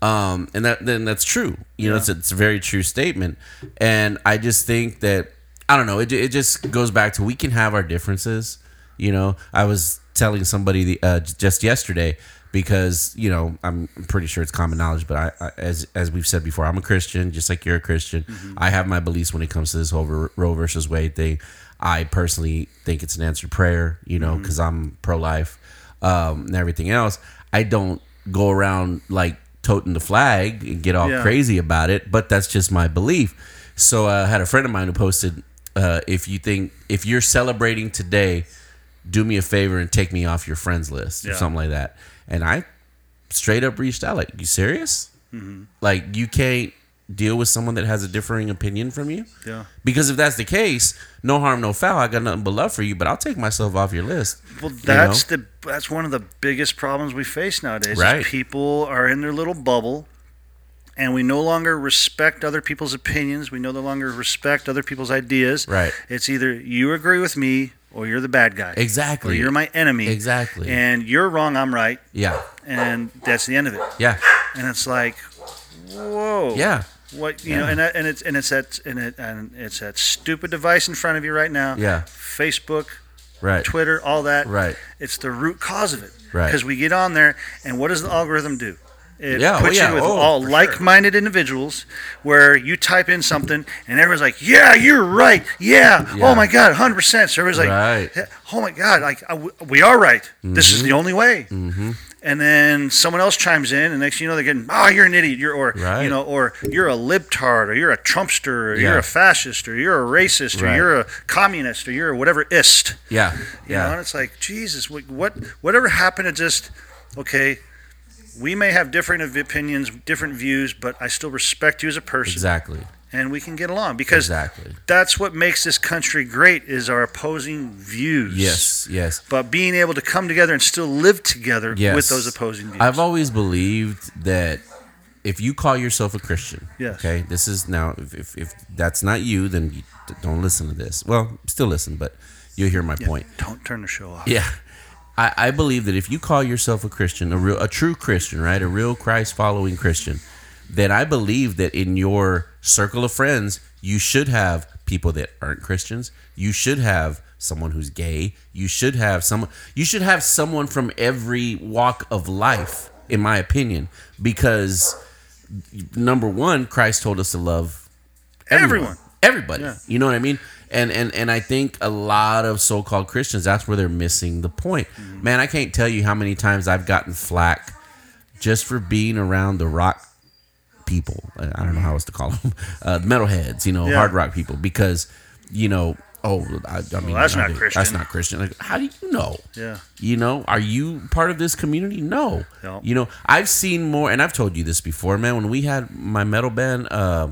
Um, and that then that's true. You know, it's, it's a very true statement. And I just think that I don't know. It, it just goes back to we can have our differences. You know, I was telling somebody the, uh, just yesterday because you know I'm pretty sure it's common knowledge, but I, I as as we've said before, I'm a Christian, just like you're a Christian. I have my beliefs when it comes to this whole Ro- Roe versus Wade thing. I personally think it's an answered prayer, you know, because I'm pro life um, and everything else. I don't go around like toting the flag and get all Yeah. crazy about it, but that's just my belief. So uh, I had a friend of mine who posted, uh, "If you think if you're celebrating today, do me a favor and take me off your friends list or something like that." And I straight up reached out, like, "You serious? Mm-hmm. Like you can't deal with someone that has a differing opinion from you?" Yeah. Because if that's the case, no harm, no foul. I got nothing but love for you, but I'll take myself off your list. Well, you that's know? the that's one of the biggest problems we face nowadays. is Right. people are in their little bubble, and we no longer respect other people's opinions. We no longer respect other people's ideas. Right. It's either you agree with me or you're the bad guy. Exactly. Or you're my enemy. Exactly. And you're wrong. I'm right. Yeah. And that's the end of it. Yeah. And it's like, whoa. Yeah. What you know, and that, and it's and it's that and it and it's that stupid device in front of you right now. Yeah. Facebook, Right. Twitter, all that. Right. It's the root cause of it. Right. Because we get on there, and what does the algorithm do? It Yeah, oh, puts yeah. you with Oh, all like-minded individuals, where you type in something, and everyone's like, "Yeah, you're right. Yeah. Yeah. Oh my God, 100." percent So everyone's like, Right. "Yeah, "Oh my God, like I- we are right. This Mm-hmm. is the only way." And then someone else chimes in, and next thing you know, they're getting, "Oh, you're an idiot. You're or Right. you know, or you're a libtard, or you're a Trumpster, or Yeah. you're a fascist, or you're a racist, or you're a communist, or you're a whatever ist." Yeah. You know, and it's like Jesus, what, what whatever happened to just okay? We may have different opinions, different views, but I still respect you as a person, Exactly. and we can get along because Exactly. that's what makes this country great is our opposing views. Yes. Yes. but being able to come together and still live together Yes. with those opposing views. I've always believed that if you call yourself a Christian, Yes. okay, this is now if, if, if that's not you, then you don't listen to this. Well, still listen, but you'll hear my point. Don't turn the show off. Yeah. I, I believe that if you call yourself a Christian, a real a true Christian, right? A real Christ following Christian, then I believe that in your circle of friends, you should have people that aren't Christians. You should have someone who's gay. You should have someone you should have someone from every walk of life, in my opinion. Because number one, Christ told us to love Everyone. everybody Yeah. you know what i mean and and and i think a lot of so-called christians that's where they're missing the point Mm-hmm. man i can't tell you how many times i've gotten flack just for being around the rock people i don't know how else to call them uh metalheads you know Yeah. hard rock people because you know oh i, I mean that's I not Christian. that's not christian like how do you know Yeah. you know, are you part of this community? No. No. You know, I've seen more, and I've told you this before, man. When we had my metal band, uh,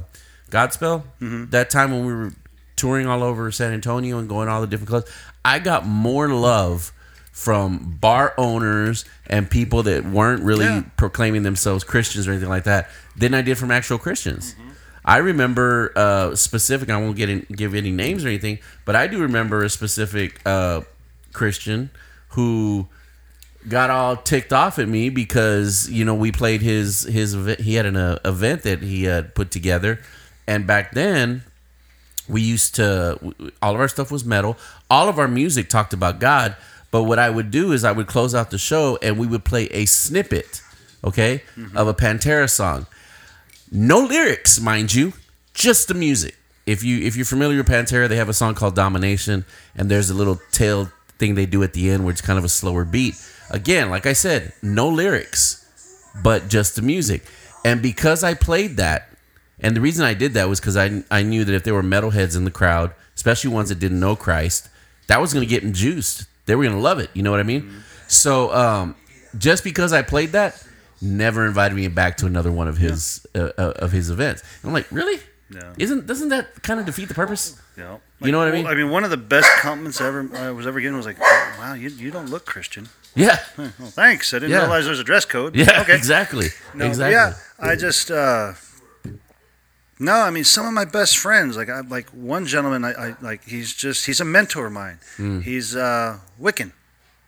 Godspell, Mm-hmm. that time when we were touring all over San Antonio and going all the different clubs, I got more love from bar owners and people that weren't really Yeah. proclaiming themselves Christians or anything like that than I did from actual Christians. Mm-hmm. I remember uh, specific. I won't get in, give any names or anything, but I do remember a specific uh, Christian who got all ticked off at me because you know we played his his event. he had an uh, event that he had put together, and back then we used to all of our stuff was metal. All of our music talked about God, but what I would do is I would close out the show and we would play a snippet, okay, of a Pantera song. No lyrics, mind you, just the music. If you if you're familiar with Pantera, they have a song called Domination, and there's a little tail thing they do at the end where it's kind of a slower beat. Again, like I said, no lyrics, but just the music. And because I played that, and the reason I did that was because I I knew that if there were metalheads in the crowd, especially ones that didn't know Christ, that was going to get them juiced. They were going to love it. You know what I mean? So um, just because I played that, never invited me back to another one of his uh, uh, of his events. And I'm like, really? Yeah. Isn't doesn't that kind of defeat the purpose? Yeah. You know what I well, mean? I mean, one of the best compliments I ever I was ever given was like, "Wow, you, you don't look Christian." Yeah. Well, thanks. I didn't Yeah. realize there was a dress code. Yeah. Okay. Exactly. No, exactly. Yeah. I just uh no, I mean some of my best friends, like I like one gentleman I, I like he's just he's a mentor of mine. Hmm. He's uh Wiccan.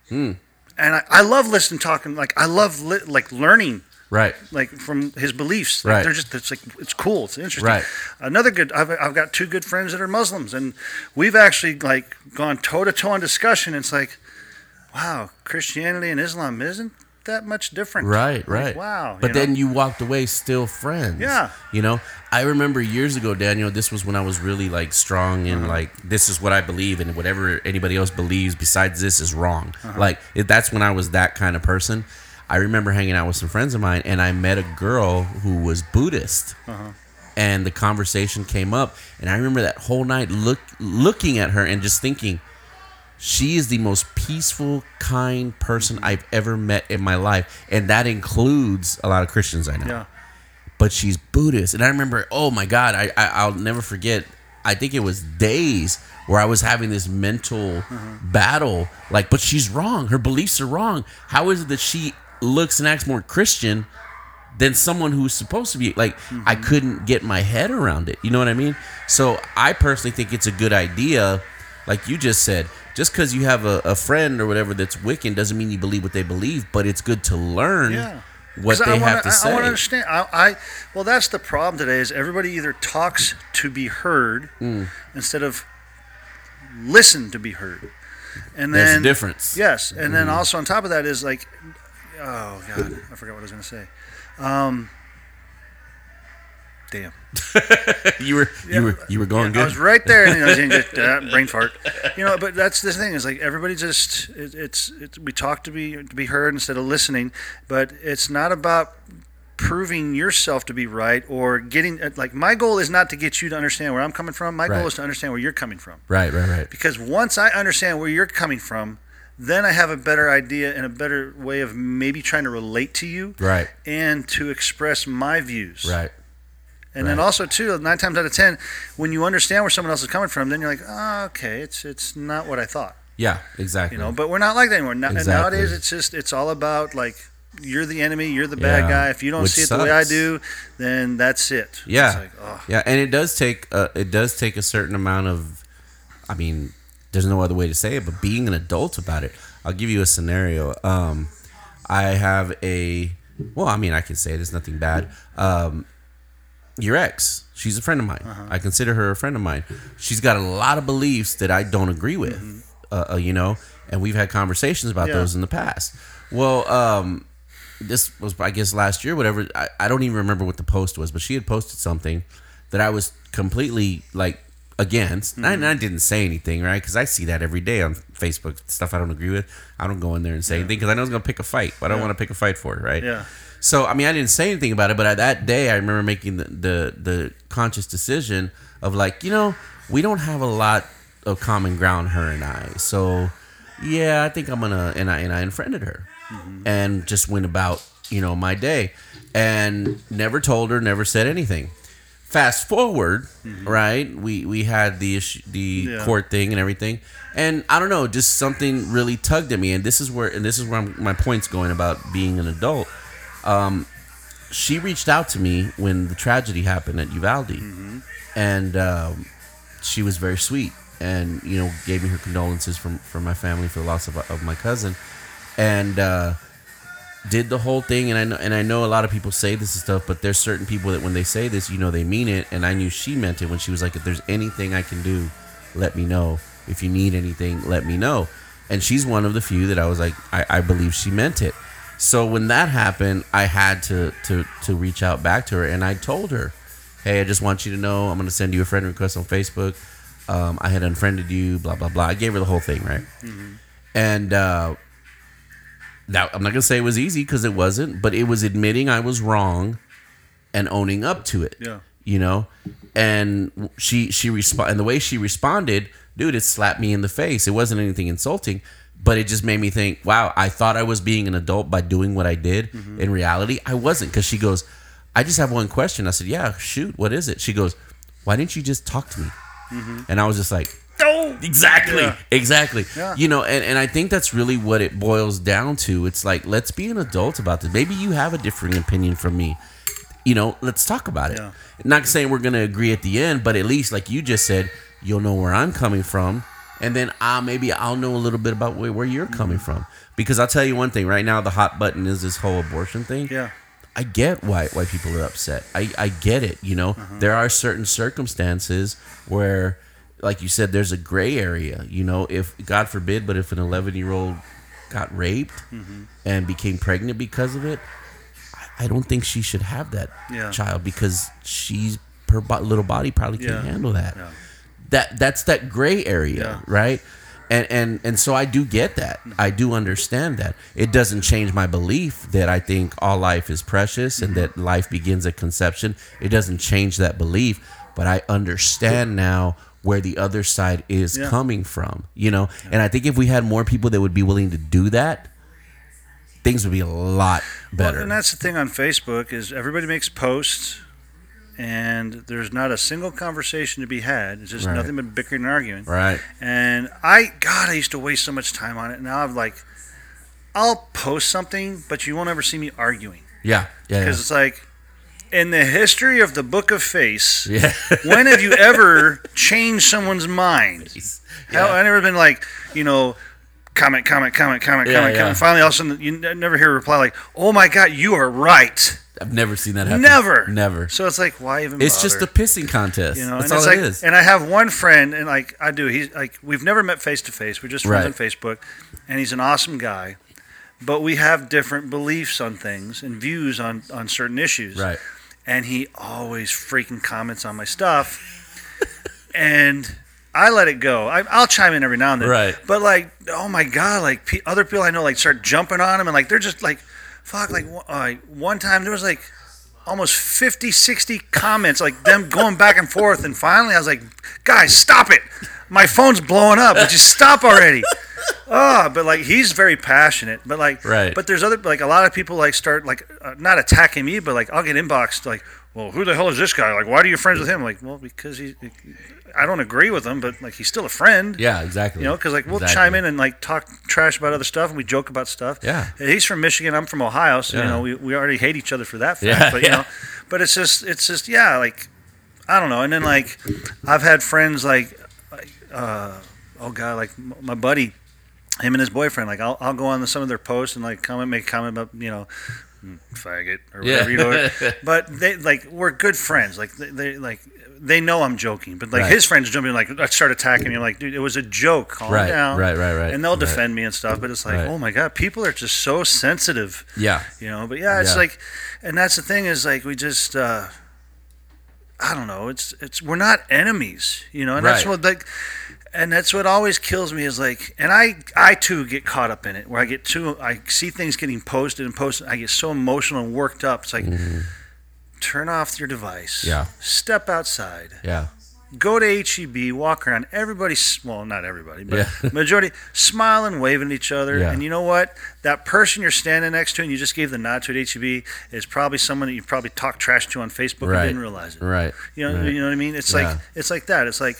And I, I love listening talking like I love li- like learning Right. like from his beliefs. Like, Right. They're just it's like it's cool. It's interesting. Right. Another good. I've, I've got two good friends that are Muslims, and we've actually like gone toe to toe on discussion. It's like, wow, Christianity and Islam isn't that much different. Right, Like, right. wow. But you know? then you walked away still friends. Yeah. You know, I remember years ago, Daniel, this was when I was really like strong Uh-huh. and like, this is what I believe, and whatever anybody else believes besides this is wrong. Uh-huh. Like, that's when I was that kind of person. I remember hanging out with some friends of mine, and I met a girl who was Buddhist. Uh-huh. And the conversation came up, and I remember that whole night look looking at her and just thinking, she is the most peaceful, kind person mm-hmm. I've ever met in my life, and that includes a lot of Christians I know. yeah. But she's Buddhist, and I remember, oh my God, I, I I'll never forget. I think it was days where I was having this mental mm-hmm. battle, like, but she's wrong. Her beliefs are wrong. How is it that she looks and acts more Christian than someone who's supposed to be like I mm-hmm. couldn't get my head around it. You know what I mean? So I personally think it's a good idea, like you just said. Just because you have a, a friend or whatever that's Wiccan doesn't mean you believe what they believe, but it's good to learn Yeah. what they I wanna, have to I, say. I want to understand. I, I well, that's the problem today. Is everybody either talks to be heard Mm. instead of listen to be heard, and There's a then difference. Yes, and then also on top of that is like, oh god, I forgot what I was going to say. Um, damn. you were you were you were going I good. I was right there, and I was in just, uh, brain fart. You know, but that's the thing is like everybody just it, it's it's we talk to be to be heard instead of listening, but it's not about proving yourself to be right or getting uh, like my goal is not to get you to understand where I'm coming from. My Right. goal is to understand where you're coming from. right, right, right. Because once I understand where you're coming from, then I have a better idea and a better way of maybe trying to relate to you Right, and to express my views. right. And then also too, nine times out of ten, when you understand where someone else is coming from, then you're like, oh, okay, it's it's not what I thought, Yeah, exactly. you know. But we're not like that anymore. Now, And Exactly. nowadays, it's just it's all about like you're the enemy, you're the bad Yeah, guy. If you don't which see it the way I do, then that's it. Yeah, It's like, oh. yeah, and it does take uh, it does take a certain amount of, I mean, there's no other way to say it, but being an adult about it. I'll give you a scenario. Um, I have a, well, I mean, I can say it. It's nothing bad. Um, your ex, she's a friend of mine. Uh-huh. I consider her a friend of mine. She's got a lot of beliefs that I don't agree with. Uh, uh, you know, and we've had conversations about Mm-hmm. Yeah. those in the past. Well, um, this was I guess last year, whatever. I, I don't even remember what the post was, but she had posted something that I was completely like against. And I- And I, didn't say anything, right? Because I see that every day on Facebook stuff I don't agree with. I don't go in there and say anything because I know it's gonna pick a fight. But I don't want to pick a fight for it, right? Yeah. So I mean, I didn't say anything about it, but I, that day I remember making the, the the conscious decision of like, you know, we don't have a lot of common ground, her and I. So yeah, I think I'm gonna and I and I unfriended her, mm-hmm. and just went about you know my day, and never told her, never said anything. Fast forward, mm-hmm. right? We we had the issue, the Yeah. court thing and everything, and I don't know, just something really tugged at me, and this is where and this is where I'm, my point's going about being an adult she reached out to me when the tragedy happened at Uvalde, and um, she was very sweet, and you know gave me her condolences from from my family for the loss of, of my cousin, and uh, did the whole thing. And I know and I know a lot of people say this and stuff, but there's certain people that when they say this, you know they mean it, and I knew she meant it when she was like, "If there's anything I can do, let me know. If you need anything, let me know." And she's one of the few that I was like, I, I believe she meant it. So when that happened, I had to to to reach out back to her, and I told her, "Hey, I just want you to know I'm going to send you a friend request on Facebook. Um, I had unfriended you, blah blah blah." I gave her the whole thing, right? And uh, that I'm not going to say it was easy because it wasn't, but it was admitting I was wrong and owning up to it. Yeah. You know, and she she respond and the way she responded, dude, it slapped me in the face. It wasn't anything insulting, but it just made me think, wow, I thought I was being an adult by doing what I did. Mm-hmm. In reality, I wasn't because she goes, I just have one question. I said, yeah, shoot, what is it? She goes, why didn't you just talk to me? Mm-hmm. And I was just like, Oh, Exactly. Yeah. Exactly. Yeah. You know, and, and I think that's really what it boils down to. It's like, let's be an adult about this. Maybe you have a differing opinion from me. You know, let's talk about it. Yeah. Not saying we're going to agree at the end, but at least, like you just said, you'll know where I'm coming from. And then I maybe I'll know a little bit about where, where you're coming Mm-hmm. from. Because I'll tell you one thing right now, the hot button is this whole abortion thing. Yeah. I get why why people are upset. I, I get it. You know, there are certain circumstances where, like you said, there's a gray area. You know, if God forbid, but if an 11 year old got raped and became pregnant because of it, I, I don't think she should have that Yeah. child because she's her bo- little body probably can't Yeah. handle that. Yeah. That that's that gray area, Yeah. right? And, and and so I do get that. I do understand that. It doesn't change my belief that I think all life is precious and that life begins at conception. It doesn't change that belief, but I understand now where the other side is Yeah. coming from, you know? And I think if we had more people that would be willing to do that, things would be a lot better. Well, and that's the thing on Facebook is everybody makes posts, and there's not a single conversation to be had. It's just Right. nothing but bickering and arguing. right. And I, God, I used to waste so much time on it. Now I'm like, I'll post something, but you won't ever see me arguing Yeah. Yeah. because it's like, in the history of the Book of Face, Yeah. when have you ever changed someone's mind? Hell, I never been like, you know, comment, comment, comment, comment, Yeah, comment, yeah. comment. Finally, all of a sudden, you never hear a reply like, "Oh my God, you are right." I've never seen that happen. Never, Never. So it's like, why even? It's just a pissing contest. you know, That's and all it's it like, is. and I have one friend, and like I do, he's like, we've never met face to face. We're just friends Right. on Facebook, and he's an awesome guy, but we have different beliefs on things and views on on certain issues. Right. and he always freaking comments on my stuff, and I let it go. I, I'll chime in every now and then, Right. But like, oh my god, like pe- other people I know like start jumping on him, and like they're just like, fuck. Like one- uh, one time there was like almost 50, 60 comments, like them going back and forth, and finally I was like, guys, stop it. My phone's blowing up. Would you stop already? Oh, but like he's very passionate, but like, Right. But there's other like a lot of people like start like uh, not attacking me, but like I'll get inboxed like, well, who the hell is this guy? Like, why are you friends with him? Like, well, because he, I don't agree with him, but like he's still a friend. Yeah, exactly. You know, because like we'll Exactly. chime in and like talk trash about other stuff, and we joke about stuff. Yeah. he's from Michigan. I'm from Ohio, so you know we, we already hate each other for that fact. Yeah, but you yeah. know, but it's just it's just yeah, like I don't know. And then like I've had friends like, uh, oh god, like my buddy, him and his boyfriend. Like I'll I'll go on to some of their posts and like comment, make a comment about you know. mm, Faggot or Yeah. whatever you know, but they like we're good friends. Like they, they like they know I'm joking, but like Right. his friends jump in like I start attacking me. I'm like, dude, it was a joke. Calm Right, down. right, right, right, And they'll right. defend me and stuff, but it's like, Right. oh my god, people are just so sensitive, yeah, you know. But yeah, it's Yeah. like, and that's the thing is like we just, uh I don't know. It's it's we're not enemies, you know. And that's what like. And that's what always kills me is like, and I, I too get caught up in it where I get too, I see things getting posted and posted. I get so emotional and worked up. It's like, turn off your device. Yeah. Step outside yeah, go to HEB, walk around. Everybody, well, not everybody, but Yeah. majority smiling, waving at each other. Yeah. And you know what? That person you're standing next to and you just gave the nod to at HEB is probably someone that you probably talked trash to on Facebook Right. and didn't realize it. right. You know, right. you know what I mean? It's Yeah. like it's like that. It's like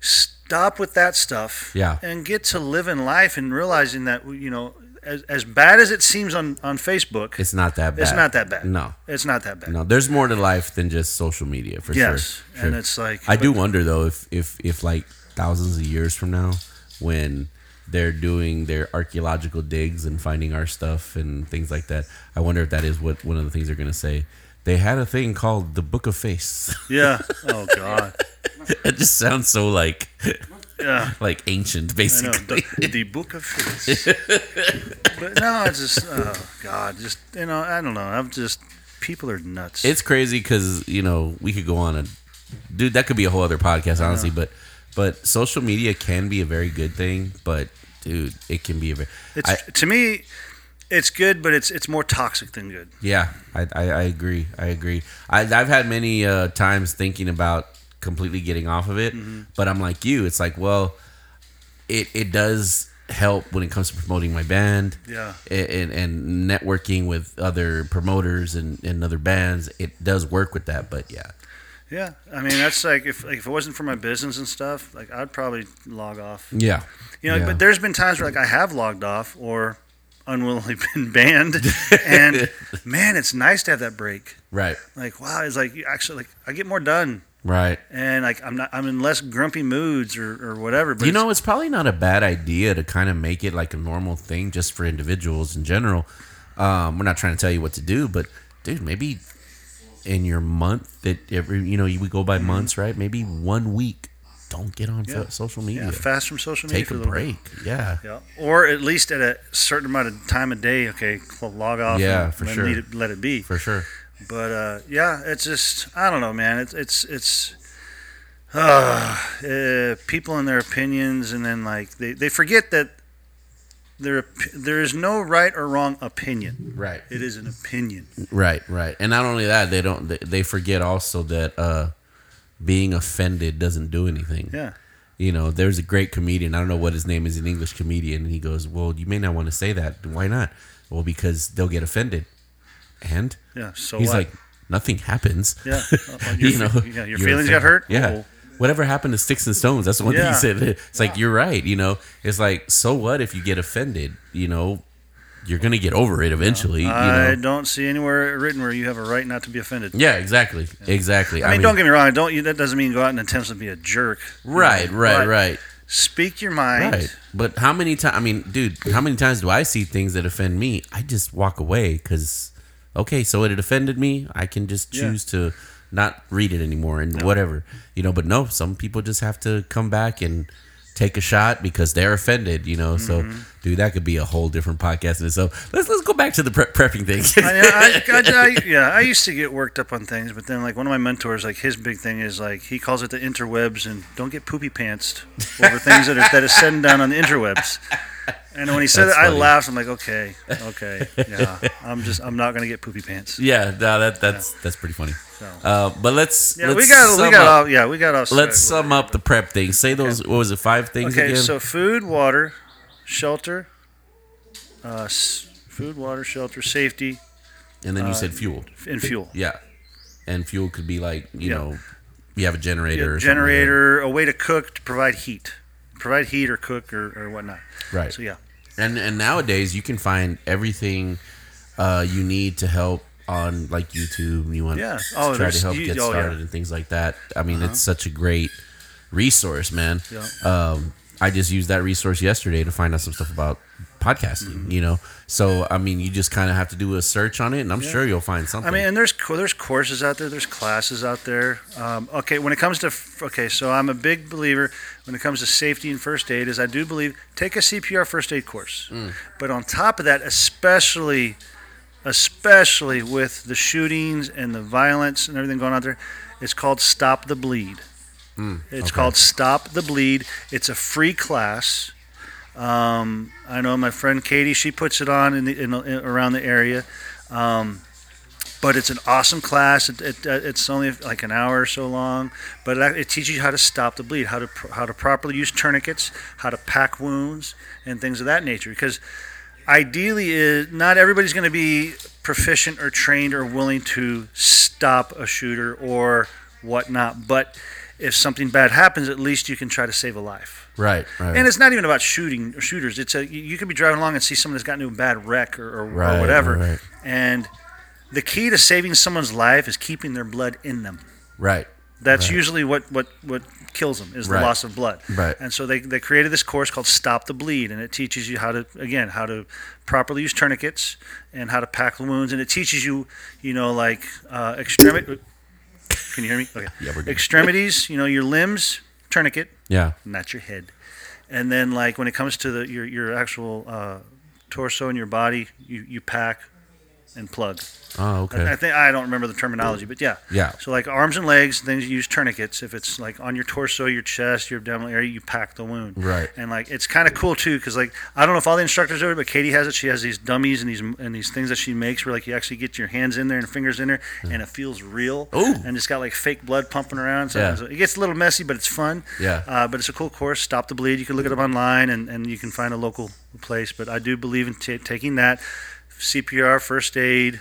stop with that stuff. Yeah. And get to living life and realizing that you know, as, as bad as it seems on on Facebook, It's not that bad. it's not that bad. No, It's not that bad. no. There's more to life than just social media, for yes. sure. And Sure. it's like I do wonder though if if if like thousands of years from now, when they're doing their archaeological digs and finding our stuff and things like that, I wonder if that is what one of the things they're gonna say. They had a thing called the Book of Face. Yeah. Oh God. it just sounds so like Yeah. like ancient, I know basically. the, the book of face. but no, it's just oh god, just you know, I don't know. I'm just people are nuts. It's crazy because you know we could go on a dude. That could be a whole other podcast, honestly. But but social media can be a very good thing. But dude, it can be a very it's I, to me, it's good, but it's it's more toxic than good. yeah. I, I I agree. I agree. I, I've had many uh, times thinking about completely getting off of it, Mm-hmm. but I'm like you. It's like well, it it does help when it comes to promoting my band. Yeah. and, and networking with other promoters and, and other bands, it does work with that. But yeah, Yeah, I mean that's like if like, if it wasn't for my business and stuff, like I'd probably log off. yeah, You know, Yeah. but there's been times where like I have logged off or unwillingly been banned, and man, it's nice to have that break. right, Like wow, it's like you actually like I get more done. Right. and like I'm not I'm in less grumpy moods or, or whatever. But you know, it's probably not a bad idea to kind of make it like a normal thing just for individuals in general. Um, we're not trying to tell you what to do, but dude, maybe in your month that every you know you would go by months, right? Maybe one week, don't get on Yeah. social yeah, media. fast from social media Take for a bit. break. Yeah, Yeah, or at least at a certain amount of time of day. Okay, log off. Yeah, and for sure. Let it, let it be. for sure. But uh, yeah, it's just I don't know, man. It's it's it's uh, uh, people and their opinions, and then like they, they forget that there there is no right or wrong opinion. Right. It is an opinion. Right, right. And not only that, they don't they, they forget also that uh being offended doesn't do anything. Yeah. You know, there's a great comedian, I don't know what his name is, an English comedian, and he goes, "Well, you may not want to say that. Why not?" Well, because they'll get offended. And Yeah. So he's what? like, "Nothing happens." yeah, your, you know, yeah, your you're feelings got hurt. Yeah. Oh, Whatever happened to sticks and stones? That's the one thing Yeah. he said. It's like you're right. You know, it's like so what if you get offended? You know, you're gonna get over it eventually. you I know. don't see anywhere written where you have a right not to be offended. Yeah, exactly, exactly. I mean, don't get me wrong. I don't. That doesn't mean go out and attempt to be a jerk. right, right, But right, Speak your mind. right. But how many times? I mean, dude, how many times do I see things that offend me? I just walk away because, okay, so it offended me. I can just Yeah. choose to not read it anymore and whatever, you know. But no, some people just have to come back and take a shot because they're offended, you know. Mm-hmm. So, dude, that could be a whole different podcast in itself. Let's let's go back to the pre- prepping thing. I, I, I, yeah, I used to get worked up on things, but then like one of my mentors, like his big thing is like he calls it the interwebs, and don't get poopy pantsed over things that are that is sitting down on the interwebs. And when he said That's it, I laughed. I'm like, okay, okay, yeah, I'm just I'm not gonna get poopy pants. yeah, no, that that's that's pretty funny. So. Uh, but let's Yeah, let's we got we got up. off. Yeah, we got off. Let's sum up the prep thing. Say those. What was it? Five things Okay, again. so food, water, shelter, uh, food, water, shelter, safety, and then you uh, said fuel. and fuel. Yeah. and fuel could be like you Yeah. know, you have a generator, Yeah, or something like generator, a way to cook to provide heat, provide heat or cook or, or whatnot. right? So yeah, And and nowadays you can find everything uh, you need to help on like YouTube. and You want Yeah. to Oh, try to help you- get oh, yeah. Uh-huh. started and things like that. I mean, it's such a great resource, man. Yeah. Um, I just used that resource yesterday to find out some stuff about podcasting. Mm-hmm. You know, so I mean, you just kind of have to do a search on it, and I'm sure you'll find something. I mean, and there's there's courses out there, there's classes out there. Um, okay, when it comes to okay, so I'm a big believer when it comes to safety and first aid. Is I do believe take a CPR first aid course, Mm. but on top of that, especially especially with the shootings and the violence and everything going on there, it's called Stop the Bleed. It's Mm, okay. called Stop the Bleed. It's a free class. Um, I know my friend Katie; she puts it on in, the, in, in around the area. Um, but it's an awesome class. It, it, uh, it's only like an hour or so long, but it, it teaches you how to stop the bleed, how to pr- how to properly use tourniquets, how to pack wounds, and things of that nature. Because ideally, is not everybody's going to be proficient or trained or willing to stop a shooter or whatnot. But if something bad happens, at least you can try to save a life. right, right, And it's not even about shooting or shooters. It's a you- could be driving along and see someone that's gotten into a bad wreck or, or, Right, or whatever, right. and the key to saving someone's life is keeping their blood in them. right, That's Right. usually what, what, what kills them is the Right. loss of blood. Right. And so they, they created this course called Stop the Bleed, and it teaches you how to again how to properly use tourniquets and how to pack the wounds, and it teaches you you know like uh, extremity. Can you hear me? Okay. Yeah, we're good. Extremities, you know your limbs, tourniquet, yeah, not your head. And then like when it comes to the your your actual uh, torso and your body, you, you pack and plug. oh, okay, I, I think I don't remember the terminology, but yeah. yeah, So like arms and legs, then you use tourniquets. If it's like on your torso, your chest, your abdominal area, you pack the wound. right, And like it's kind of cool too, because like I don't know if all the instructors do it, but Katie has it. She has these dummies and these and these things that she makes where like you actually get your hands in there and fingers in there, and it feels real. Ooh. And it's got like fake blood pumping around. So Yeah. so it gets a little messy, but it's fun. yeah, Uh, but it's a cool course. Stop the bleed. You can look it up online, and, and you can find a local place. But I do believe in ta taking that CPR, first aid,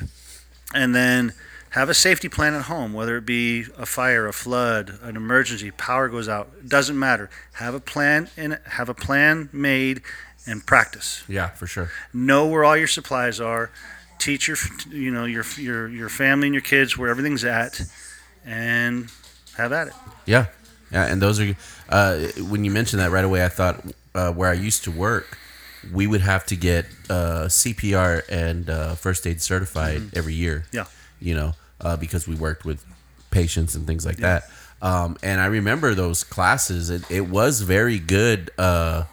and then have a safety plan at home. Whether it be a fire, a flood, an emergency, power goes out. It doesn't matter. Have a plan and have a plan made, and practice. yeah, for sure. Know where all your supplies are. Teach your you know your your your family and your kids where everything's at, and have at it. Yeah, yeah, and those are uh, when you mentioned that right away. I thought uh, where I used to work, we would have to get uh, CPR and uh, first aid certified every year. Mm-hmm. Yeah. you know, uh, because we worked with patients and things like that. Um, and I remember those classes. It, it was very good uh,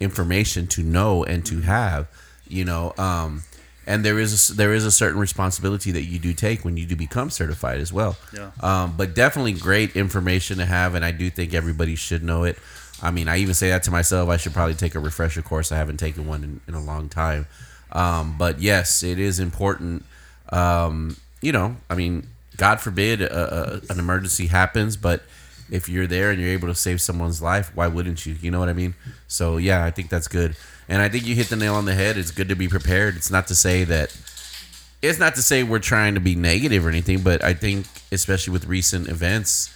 information to know and to have. You know, um, and there is a, there is a certain responsibility that you do take when you do become certified as well. Yeah. Um, but definitely great information to have, and I do think everybody should know it. I mean, I even say that to myself. I should probably take a refresher course. I haven't taken one in, in a long time. Um, but yes, it is important. Um, you know, I mean, God forbid a, a, an emergency happens, but if you're there and you're able to save someone's life, why wouldn't you? You know what I mean? So yeah, I think that's good. And I think you hit the nail on the head. It's good to be prepared. It's not to say that it's not to say we're trying to be negative or anything, but I think especially with recent events,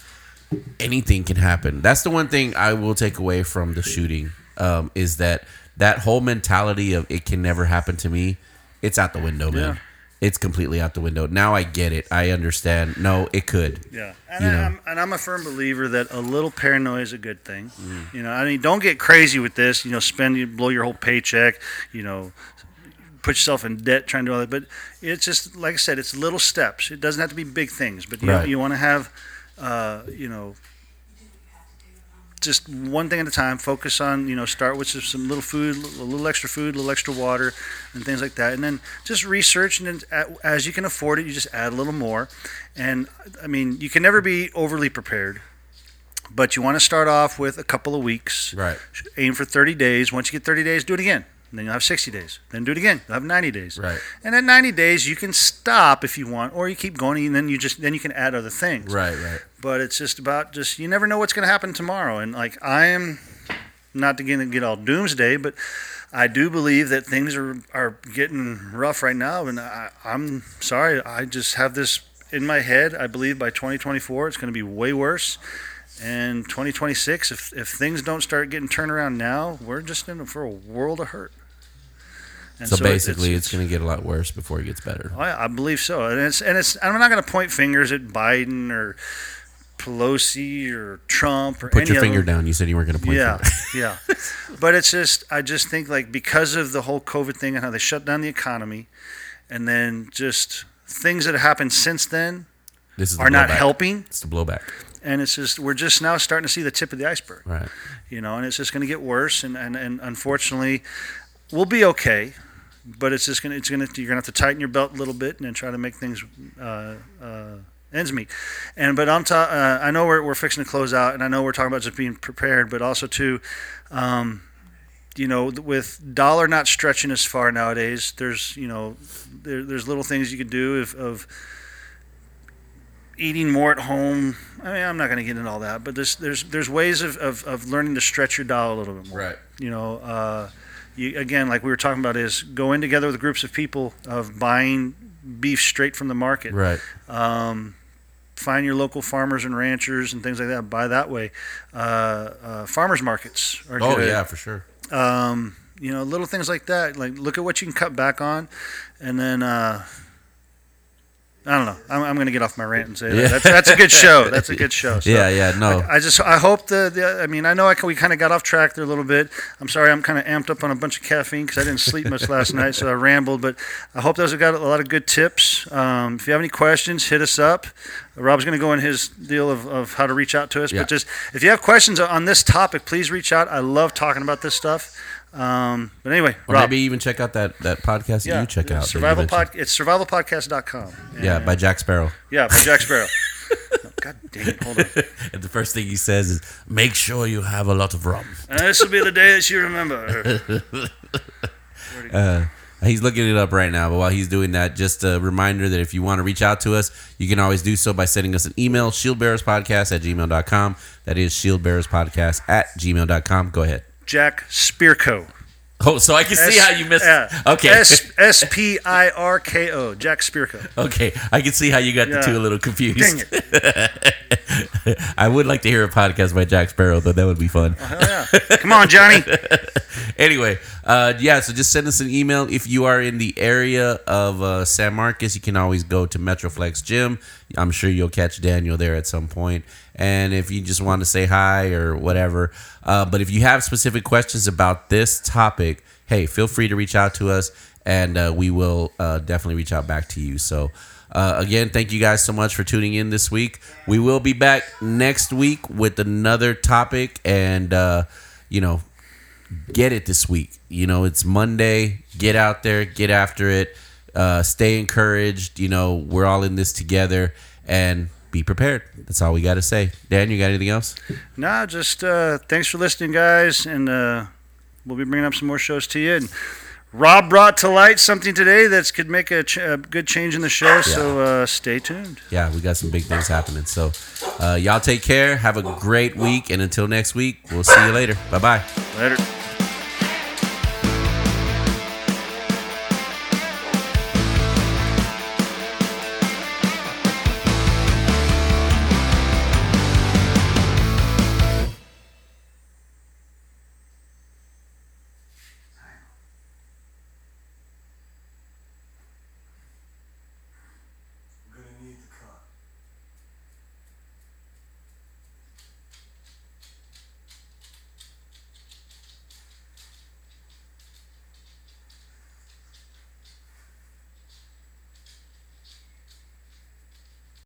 anything can happen. That's the one thing I will take away from the shooting um, is that that whole mentality of it can never happen to me. It's out the window, man. Yeah. It's completely out the window. Now I get it. I understand. No, it could. Yeah, and, I. I'm, and I'm a firm believer that a little paranoia is a good thing. You know, I mean, don't get crazy with this. You know, spend, you blow your whole paycheck. You know, put yourself in debt trying to do all that. But it's just like I said, it's little steps. It doesn't have to be big things. But you, Right. you want to have, uh, you know, just one thing at a time. Focus on, you know, start with some, some little food, a little extra food, a little extra water, and things like that. And then just research, and then as you can afford it, you just add a little more. And I mean, you can never be overly prepared, but you want to start off with a couple of weeks. Right. Aim for 30 days. Once you get 30 days, do it again. And then you'll have 60 days. Then do it again. You'll have 90 days. Right. And at 90 days, you can stop if you want, or you keep going, and then you just then you can add other things Right, right. but it's just about just you never know what's going to happen tomorrow and like i am not to get, get all doomsday but i do believe that things are, are getting rough right now and I, i'm sorry i just have this in my head, I believe by 2024 it's going to be way worse. And 2026, if, if things don't start getting turned around now, we're just in for a world of hurt. And So, it- basically, it's, going to get a lot worse before it gets better. I, I believe so, and it's and it's. I'm not going to point fingers at Biden or Pelosi or Trump or Put your finger down. You said you weren't going to point. Yeah, yeah. But it's just, I just think like because of the whole COVID thing and how they shut down the economy, and then just things that have happened since then This is the are not helping, It's the blowback. and it's just we're just now starting to see the tip of the iceberg, Right. you know, and it's just going to get worse, and, and and unfortunately, we'll be okay, but it's just gonna it's gonna you're gonna have to tighten your belt a little bit and then try to make things uh, uh, ends meet, and but on top, uh, I know we're we're fixing to close out, and I know we're talking about just being prepared, but also too. Um, you know, with dollar not stretching as far nowadays, there's you know, there, there's little things you can do of, of eating more at home. I mean, I'm not going to get into all that, but there's there's there's ways of, of, of learning to stretch your dollar a little bit more. Right. You know, uh, you, again, like we were talking about, is go in together with groups of people of buying beef straight from the market. Right. Um, find your local farmers and ranchers and things like that. Buy that way. Uh, uh, farmers markets are Oh good. yeah, for sure. Um, you know, little things like that. Like look at what you can cut back on, and then uh, I don't know. I'm, I'm going to get off my rant and say that. Yeah. that's that's a good show. That's a good show. So, yeah, yeah. No. I just I hope the, the I mean I know I, we kind of got off track there a little bit. I'm sorry I'm kind of amped up on a bunch of caffeine because I didn't sleep much last night, so I rambled. But I hope those have got a lot of good tips. Um, if you have any questions, hit us up. Rob's going to go in his deal of, of how to reach out to us. Yeah. But just if you have questions on this topic, please reach out. I love talking about this stuff. Um, but anyway, or Rob, maybe even check out that, that podcast that you check out. Survival pod. It's survivalpodcast.com. Yeah, by Jack Sparrow. yeah, by Jack Sparrow. Oh, God dang it! Hold on. And the first thing he says is, "Make sure you have a lot of rum." And this will be the day that you remember. Uh, he's looking it up right now, but while he's doing that, just a reminder that if you want to reach out to us, you can always do so by sending us an email, shieldbearerspodcast at gmail.com. That is shieldbearerspodcast at gmail.com. Go ahead. Jack Spirko. Oh, so I can see how you missed Yeah. Okay. S S P I R K O. Jack Spirko. Okay, I can see how you got Yeah. the two a little confused. Dang it. I would like to hear a podcast by Jack Sparrow, though. That would be fun. Hell yeah. Come on, Johnny. anyway, uh, yeah, so just send us an email. If you are in the area of uh, San Marcos, you can always go to Metroflex Gym. I'm sure you'll catch Daniel there at some point. And if you just want to say hi or whatever, uh, but if you have specific questions about this topic, hey, feel free to reach out to us and uh, we will uh, definitely reach out back to you. So, uh, again, thank you guys so much for tuning in this week. We will be back next week with another topic and, uh, you know, get it this week. You know, it's Monday. Get out there, get after it. Uh, stay encouraged. You know, we're all in this together and be prepared. That's all we got to say. Dan, you got anything else? Nah, just uh, thanks for listening, guys. And uh, we'll be bringing up some more shows to you. And Rob brought to light something today that could make a, ch- a good change in the show. So uh, stay tuned. Yeah, we got some big things happening. So, uh, y'all take care. Have a great week. And until next week, we'll see you later. Bye bye. Later.